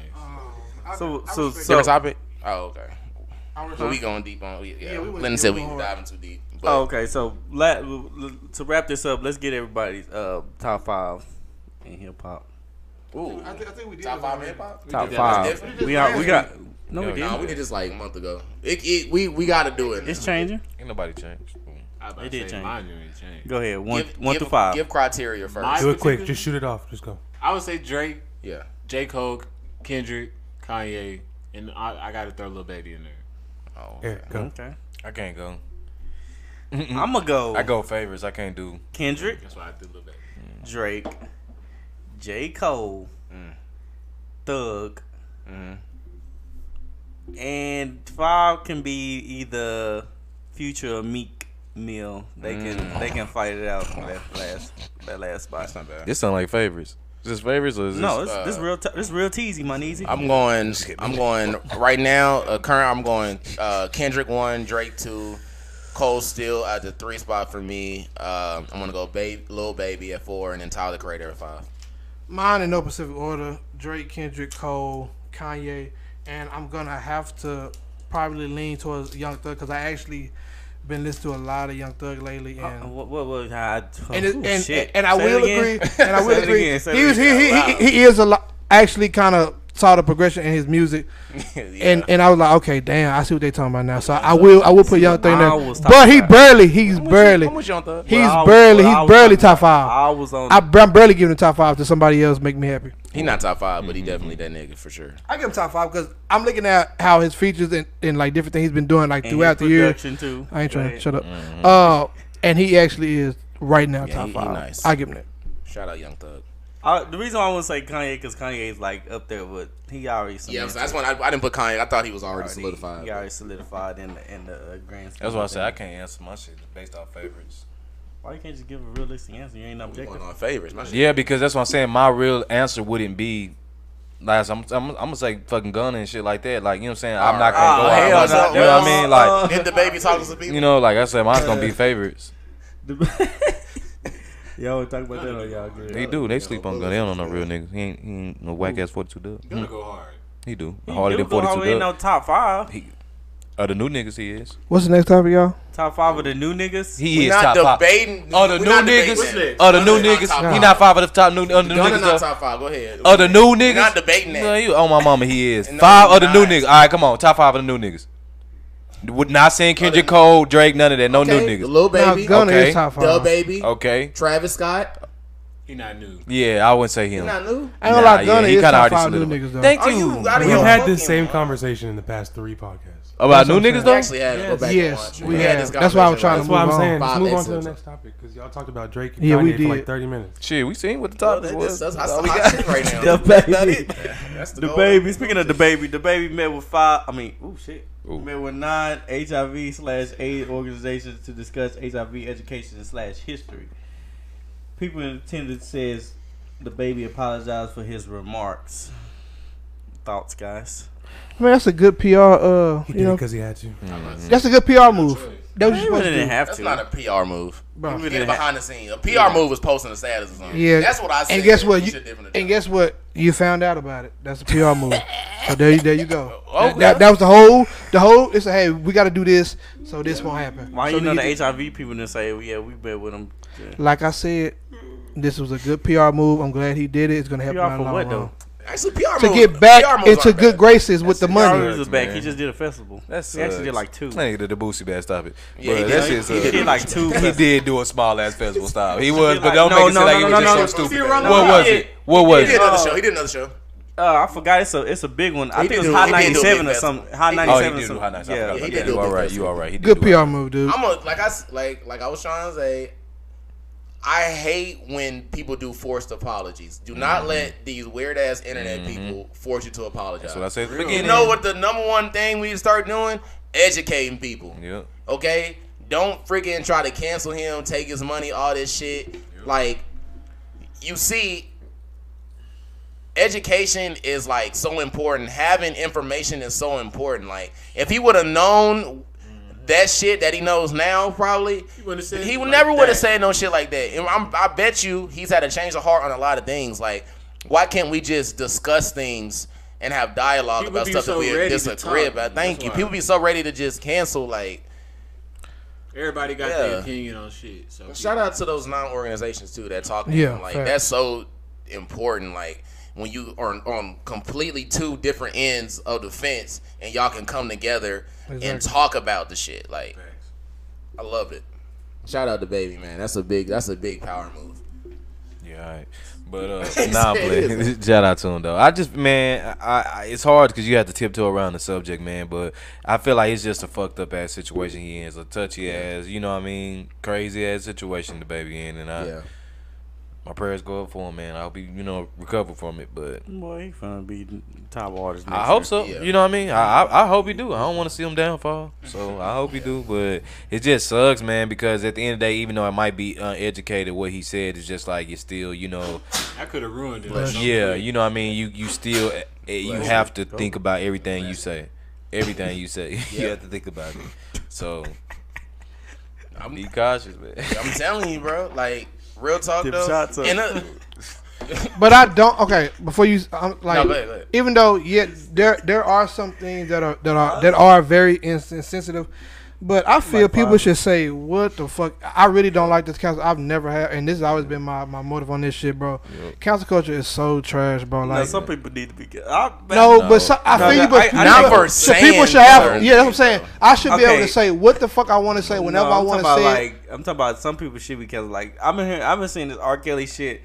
I- So I so respect so different topic. Oh okay. But we going deep on. We, yeah, Yeah, we went- Lennon yeah, said we we diving too deep. But Oh, okay, so la- to wrap this up, let's get everybody's uh, top five in hip hop. ooh, I think, I think we did. top five already. hip hop. Top five. last different. We are. We got. No, we Yeah, Nah, didn't. we did this like a month ago. It, it, we we got to do it. It's changing. Ain't nobody changed. I about It did say change. Mine didn't change. Go ahead. One, give, one give, to five. Give criteria first. My- Do it quick. Just shoot it off. Just go. I would say Drake, yeah. J. Cole, Kendrick, Kanye, and I, I got to throw Lil Baby in there. Oh, Airrick, go. Okay. I can't go. I'm gonna go. I go favorites. I can't do. Kendrick, That's why I did Lil Baby. Drake, J. Cole, Mm. Thug, Mhm. and five can be either Future or Meek Mill. They can they can fight it out that last that last spot. That's not bad. This sound like favorites. Is this favorites or is No, this? it's this real t- this real teasy, my easy. I'm going. I'm going right now. Uh, current. I'm going. Uh, Kendrick one, Drake two, Cole still at the three spot for me. Uh, I'm gonna go baby, Lil Baby at four, and then Tyler the Creator at five. Mine in no specific order: Drake, Kendrick, Cole, Kanye, and I'm gonna have to probably lean towards Young Thug because I actually been listening to a lot of Young Thug lately, Uh, and what what was I? and, it, oh, and, shit. and I Say will agree, and I will agree. He was he, he, Wow. he, he is a lot actually kind of saw the progression in his music, and and I was like, okay, damn, I see what they talking about now. So I will I will put Young Thug there, but he barely he's barely I'm with you on he's barely he's barely top five. I was on. I, I'm barely giving the top five to somebody else. Make me happy. He not top five, but he definitely that nigga for sure. I give him top five because I'm looking at how his features and, and like different things he's been doing like and throughout his the year. production too. I ain't trying ahead. to shut up. Uh, and he actually is right now Yeah, top he- he five. nice. I give him that. Shout out Young Thug. Uh, the reason why I want to say Kanye because Kanye is like up there with he already. Yeah, cemented. that's when I, I didn't put Kanye. I thought he was already Already- solidified. He already solidified in the in the uh, grand. That's why I said I can't answer my shit based off favorites. Why you can't just give a realistic answer? You ain't Going objective. on favorites. My shit. Yeah, because that's what I'm saying. My real answer wouldn't be. Last, I'm, I'm, I'm gonna say fucking gun and shit like that. Like you know what I'm saying. I'm not gonna Oh, go ah, out. hell not- no. You know what I mean? Like Get the baby talking to people. you know, like I said, mine's gonna be favorites. Y'all talk about that on y'all good. They do. They sleep on gun. They don't know no real niggas. He ain't, he ain't no whack ass 42 Dugg. Gonna hmm. go hard. He do. He Harder do than go hard, 42 Ain't Dugg. no top five. He, of the new niggas, he is. What's the next topic, y'all? Top five of the new niggas. He We're is not top five. debating. Oh, the we're new not niggas. that. Oh, the new niggas. top He not five of the top new. Of the Gunna niggas. not top five. Go ahead. Of the new niggas. We're not debating that. No, you, oh my mama, he is No, five of the new niggas. All right, come on, top five of the new niggas. Would not saying Kendrick Cole, Drake, none of that. No okay, new niggas. Lil Now Baby. Gunna Okay. is top Dub five. Baby. Okay. Travis Scott. He not new. Yeah, I wouldn't say him. You're not new. I ain't gonna Nah, lie, Gunna yeah, he is kinda already new solidified. niggas though. Thank you. you We've had this same conversation in the past three podcasts. About new niggas saying. We though. actually had to go back and Yes, watch. we had have. this That's why I'm conversation trying That's to why I'm move on. saying Five let's move on to the next topic because y'all talked about Drake and Yeah, we Kanye for did. like 30 minutes. Shit, we seen what the Well, topic that- was. that's, that's, all that's we the got. hot right now. The That's baby. it. That's the, The goal. baby. Speaking of the baby, the baby met with five. I mean, ooh shit. Ooh. Met with nine HIV slash AIDS organizations to discuss HIV education slash history. People in attendance says the baby apologized for his remarks. Thoughts, guys? I mean, that's a good PR. Uh, He you did it know, because he had to. that's a good PR move. That was you really didn't do. have That's to. not a PR move. Bro. Get it behind the scenes. A PR move was posting a status or something. Yeah. That's what I said. And guess what? He You, and guess what? You found out about it. That's a PR move. so there, you, there you go. Okay. That, that, that was the whole. The whole. It's a hey, we got to do this, so this won't happen. Why so you know the niggas- HIV people didn't say, well, yeah, we been with him. Like I said, this was a good PR move. I'm glad he did it. It's gonna help PR him out in for what, run. though? Actually, PR To get back PR into good bad. graces with the He money. was back. man. He just did a festival. That's he actually did like two. Nigga did the Boosie bad. Stop it. Yeah, Bruh, he that did. shit's He a- did like two. He did do a small ass festival style. He was, but like- don't no, make it no, seem like no, he no, was no, just no. so See, stupid. Ronald, What he was did- it? What was He did another show. He did another show. Uh, I forgot. It's a it's a big one. I He think it was do- Hot he did do a 97 or something. festival. Hot 97 Oh, he did do something. hot nights. I Yeah. he did that. do You a all. You festival. all right. He did Good. PR move, dude. I'm a like I s- like like I was trying to say. I hate when people do forced apologies. Do not mm-hmm. let these weird ass internet mm-hmm. people force you to apologize. That's what I said at You know what the number one thing we need to start doing? Educating people. Yeah. Okay? Don't freaking try to cancel him, take his money, all this shit. Like, you see, education is like so important. Having information is so important. Like, if he would have known that shit that he knows now, probably wouldn't have said he it would like never would have said no shit like that. And I'm, I bet you he's had a change of heart on a lot of things. Like, why can't we just discuss things and have dialogue People about stuff so that we ready to disagree talk. about. Thank That's you. why. People be so ready to just cancel. Like, Everybody got Yeah. their opinion on shit. So shout out to those non organizations too that talk. to Yeah, them. like facts. that's so important. Like when you are on completely two different ends of the fence and y'all can come together and talk about the shit. Like, I love it. Shout out to baby man. That's a big. That's a big power move. Yeah, all right. But uh, nah, play. Shout out to him though. I just man, I, I it's hard because you have to tiptoe around the subject, man. But I feel like it's just a fucked up ass situation he in. It's a touchy ass, you know what I mean, crazy ass situation the baby in, and I Yeah. My prayers go up for him, man. I hope he you know recover from it, but. Boy, he finna be top artist. Next I hope year. so. Yeah. You know what I mean? I, I I hope he do. I don't want to see him downfall. So I hope he do. But it just sucks, man. Because at the end of the day, even though it might be uneducated, what he said is just like it's still, you know, I could have ruined it. like, so yeah. You know what I mean? You you still eh, eh, you have to think about everything you say. Everything you say, you have to think about it. So I'm, be cautious, man. I'm telling you, bro. Like real talk Tip though. shots up. And, uh, But I don't. Okay, before you, I'm like, No, go ahead, go ahead. even though yeah, there there are some things that are that are that are very ins- insensitive. But I feel people should say, "What the fuck?" I really don't like this cancel. I've never had, and this has always been my, my motive on this shit, bro. Cancel culture is so trash, bro. Now, Like, some people need to be. I, no, No. but so, I No, feel no, you. But I- I Not people- for so people should have. Yeah, that's what I'm saying. I should be able to say what the fuck I want to say whenever No, I I'm want to talking say. about, like I'm talking about some people shit because like I've been hearing, I've been seeing this R. Kelly shit.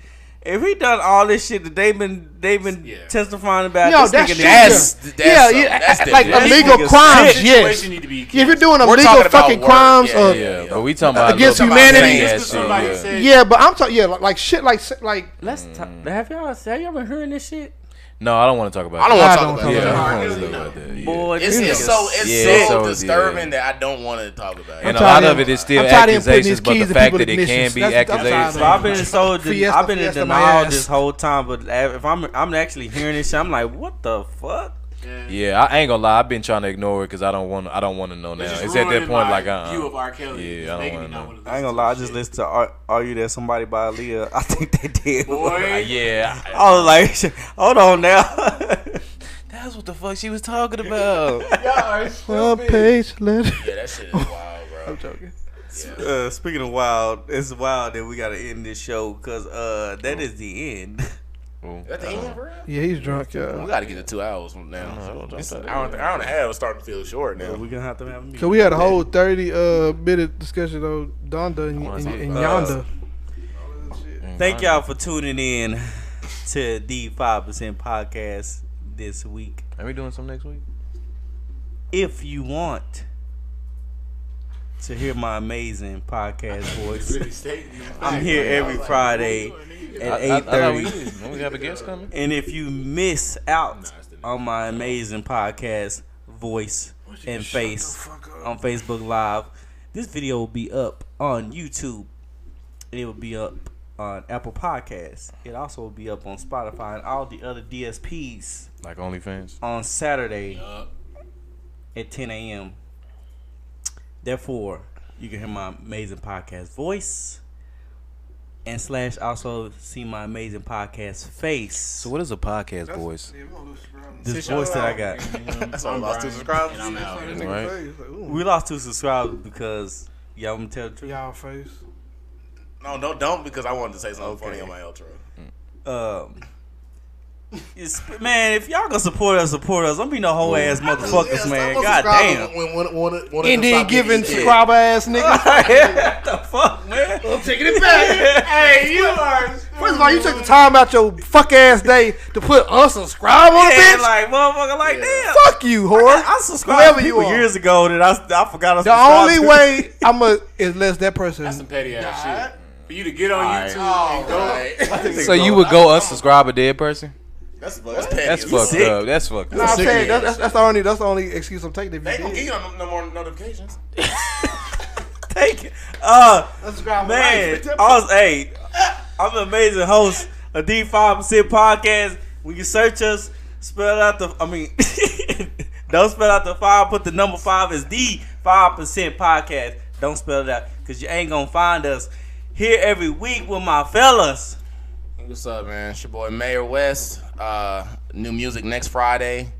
If he done all this shit that they've been they've been Yeah. testifying about, Yo, this that's true. That's- yeah, that's yeah, yeah, that's like different. illegal Niggas crimes. Situation Yes, need if you're doing We're illegal fucking work. crimes, Yeah, uh, Yeah, but we talking about Against humanity. petty ass Just 'cause shit, yeah. yeah, but I'm talking. Yeah, like, like shit, like like Let's talk. Have y'all have y'all been hearing this shit? No, I don't want to talk about. I don't that. want I to don't talk talk about Yeah, it. I about don't Really want to talk about that. yeah. Boy, It's, it's so it's Yeah, so so, disturbing yeah. that I don't want to talk about it. And it. a tired lot of- of it is still I'm tired of him accusations, but the fact that it can be That's- that's accusations. So I've been so I've been in denial this whole time, but uh, if I'm I'm actually hearing this shit, I'm like, what the fuck? Yeah, I ain't gonna lie. I've been trying to ignore it because I don't want. I don't want to know now. It's, It's, at that ruining point my like uh. view of R. Kelly. Yeah, I don't wanna know. I ain't gonna lie, I just shit. listened to Are, Are You That Somebody by Aaliyah. I think they did. Boy, Yeah, I was like, hold on now. that's what the fuck she was talking about. one page letter. Yeah, that shit is wild, bro. I'm joking. uh, speaking of wild, it's wild that we gotta end this show because uh, that is the end. At the end, bro. Yeah, he's drunk, Yeah. We got to get to two hours from now. It's an hour, an hour and a half is starting to feel short now. We're gonna have to have a meeting. Cause we had a whole thirty uh minute discussion on Donda and, and, and Uh, Yonda. Thank y'all for tuning in to the Five Percent Podcast this week. Are we doing some next week? If you want to hear my amazing podcast voice, really stating it. I'm here every Friday at I, I, eight I thought we Don't we have a guest coming? And if you miss out on my amazing podcast voice and face on Facebook Live, this video will be up on YouTube. It will be up on Apple Podcasts. It also will be up on Spotify and all the other DSPs Like OnlyFans. on Saturday at 10 a.m. Therefore, you can hear my amazing podcast voice and slash also see my amazing podcast face. So what is a podcast voice? this voice that I got. That's why I I'm lost two Brian, subscribers. and I'm out. Right. We lost two subscribers because y'all want me to tell the truth. Y'all face. No, no, don't because I wanted to say something funny on my outro. Um, it's, man, if y'all gonna support us, support us. Don't be no whole ass motherfuckers, man. God damn. When, when, when, when And then giving shit. subscriber ass niggas. what the fuck, man? I'm taking it back. hey, you are. First of all, you took the time out your fuck ass day to put unsubscribe on Yeah, bitch. like motherfucker, like damn. Fuck you, whore. I subscribed Whoever to you people are. years ago that I, I forgot I The only to. way I'm a is less that person. That's some petty ass shit. For you to get on Alright. YouTube and go. So you would go unsubscribe a dead person? That's, that's petty. That's as fucked fuck. up. That's fucked No, up. I'm sick saying that's, that's, that's the only that's the only excuse I'm taking. If They you ain't gonna give you no, no more notifications. Take it. Uh, man, I was, hey, I'm an amazing host of D5% podcast. When you search us, spell out the, I mean, don't spell out the five, put the number five as the 5% podcast. Don't spell it out because you ain't going to find us here every week with my fellas. What's up, man? It's your boy Mayor West. Uh, new music next Friday.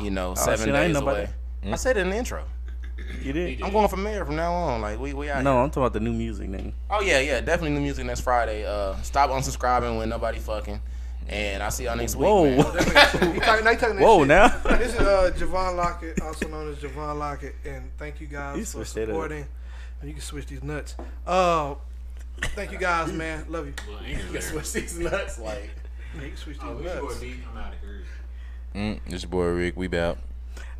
You know, seven shit, I ain't days know about away. I said it in the intro. You did? I'm going for mayor from now on. Like we we out No, here. I'm talking about the new music, nigga. Oh yeah, yeah, definitely new music next Friday. Uh, stop unsubscribing when nobody fucking. And I'll see y'all next week. Whoa. man. He talking, now he talking that Whoa, shit. now. This is uh, Johvan Lockett, also known as Johvan Lockett, and thank you guys You for switched that up. supporting. And you can switch these nuts. Uh, thank you guys, man. Love you. Well, Anchor there. Switch these nuts, like. Yeah, you can switch these Oh, we nuts. sure be. I'm out of here. Mm, this your boy Rick. We bout.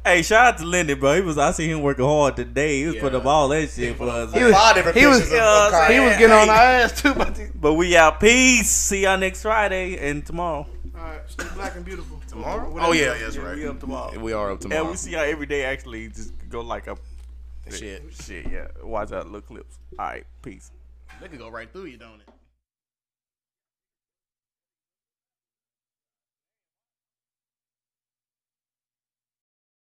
Hey, shout out to Lindy, bro. He was I see him working hard today. He was putting up all that shit for us. He was, different he was, of- you of what I'm Kanye. he was getting on our ass too. About these. But we out. Peace. See y'all next Friday and tomorrow. All right, stay black and beautiful. Tomorrow? Whatever. Oh yeah, that's Yeah, right. we up tomorrow. We are up tomorrow. And we see y'all every day. Actually, just go like a Shit. shit. Yeah, watch out little clips. All right, peace. They could go right through you, don't it?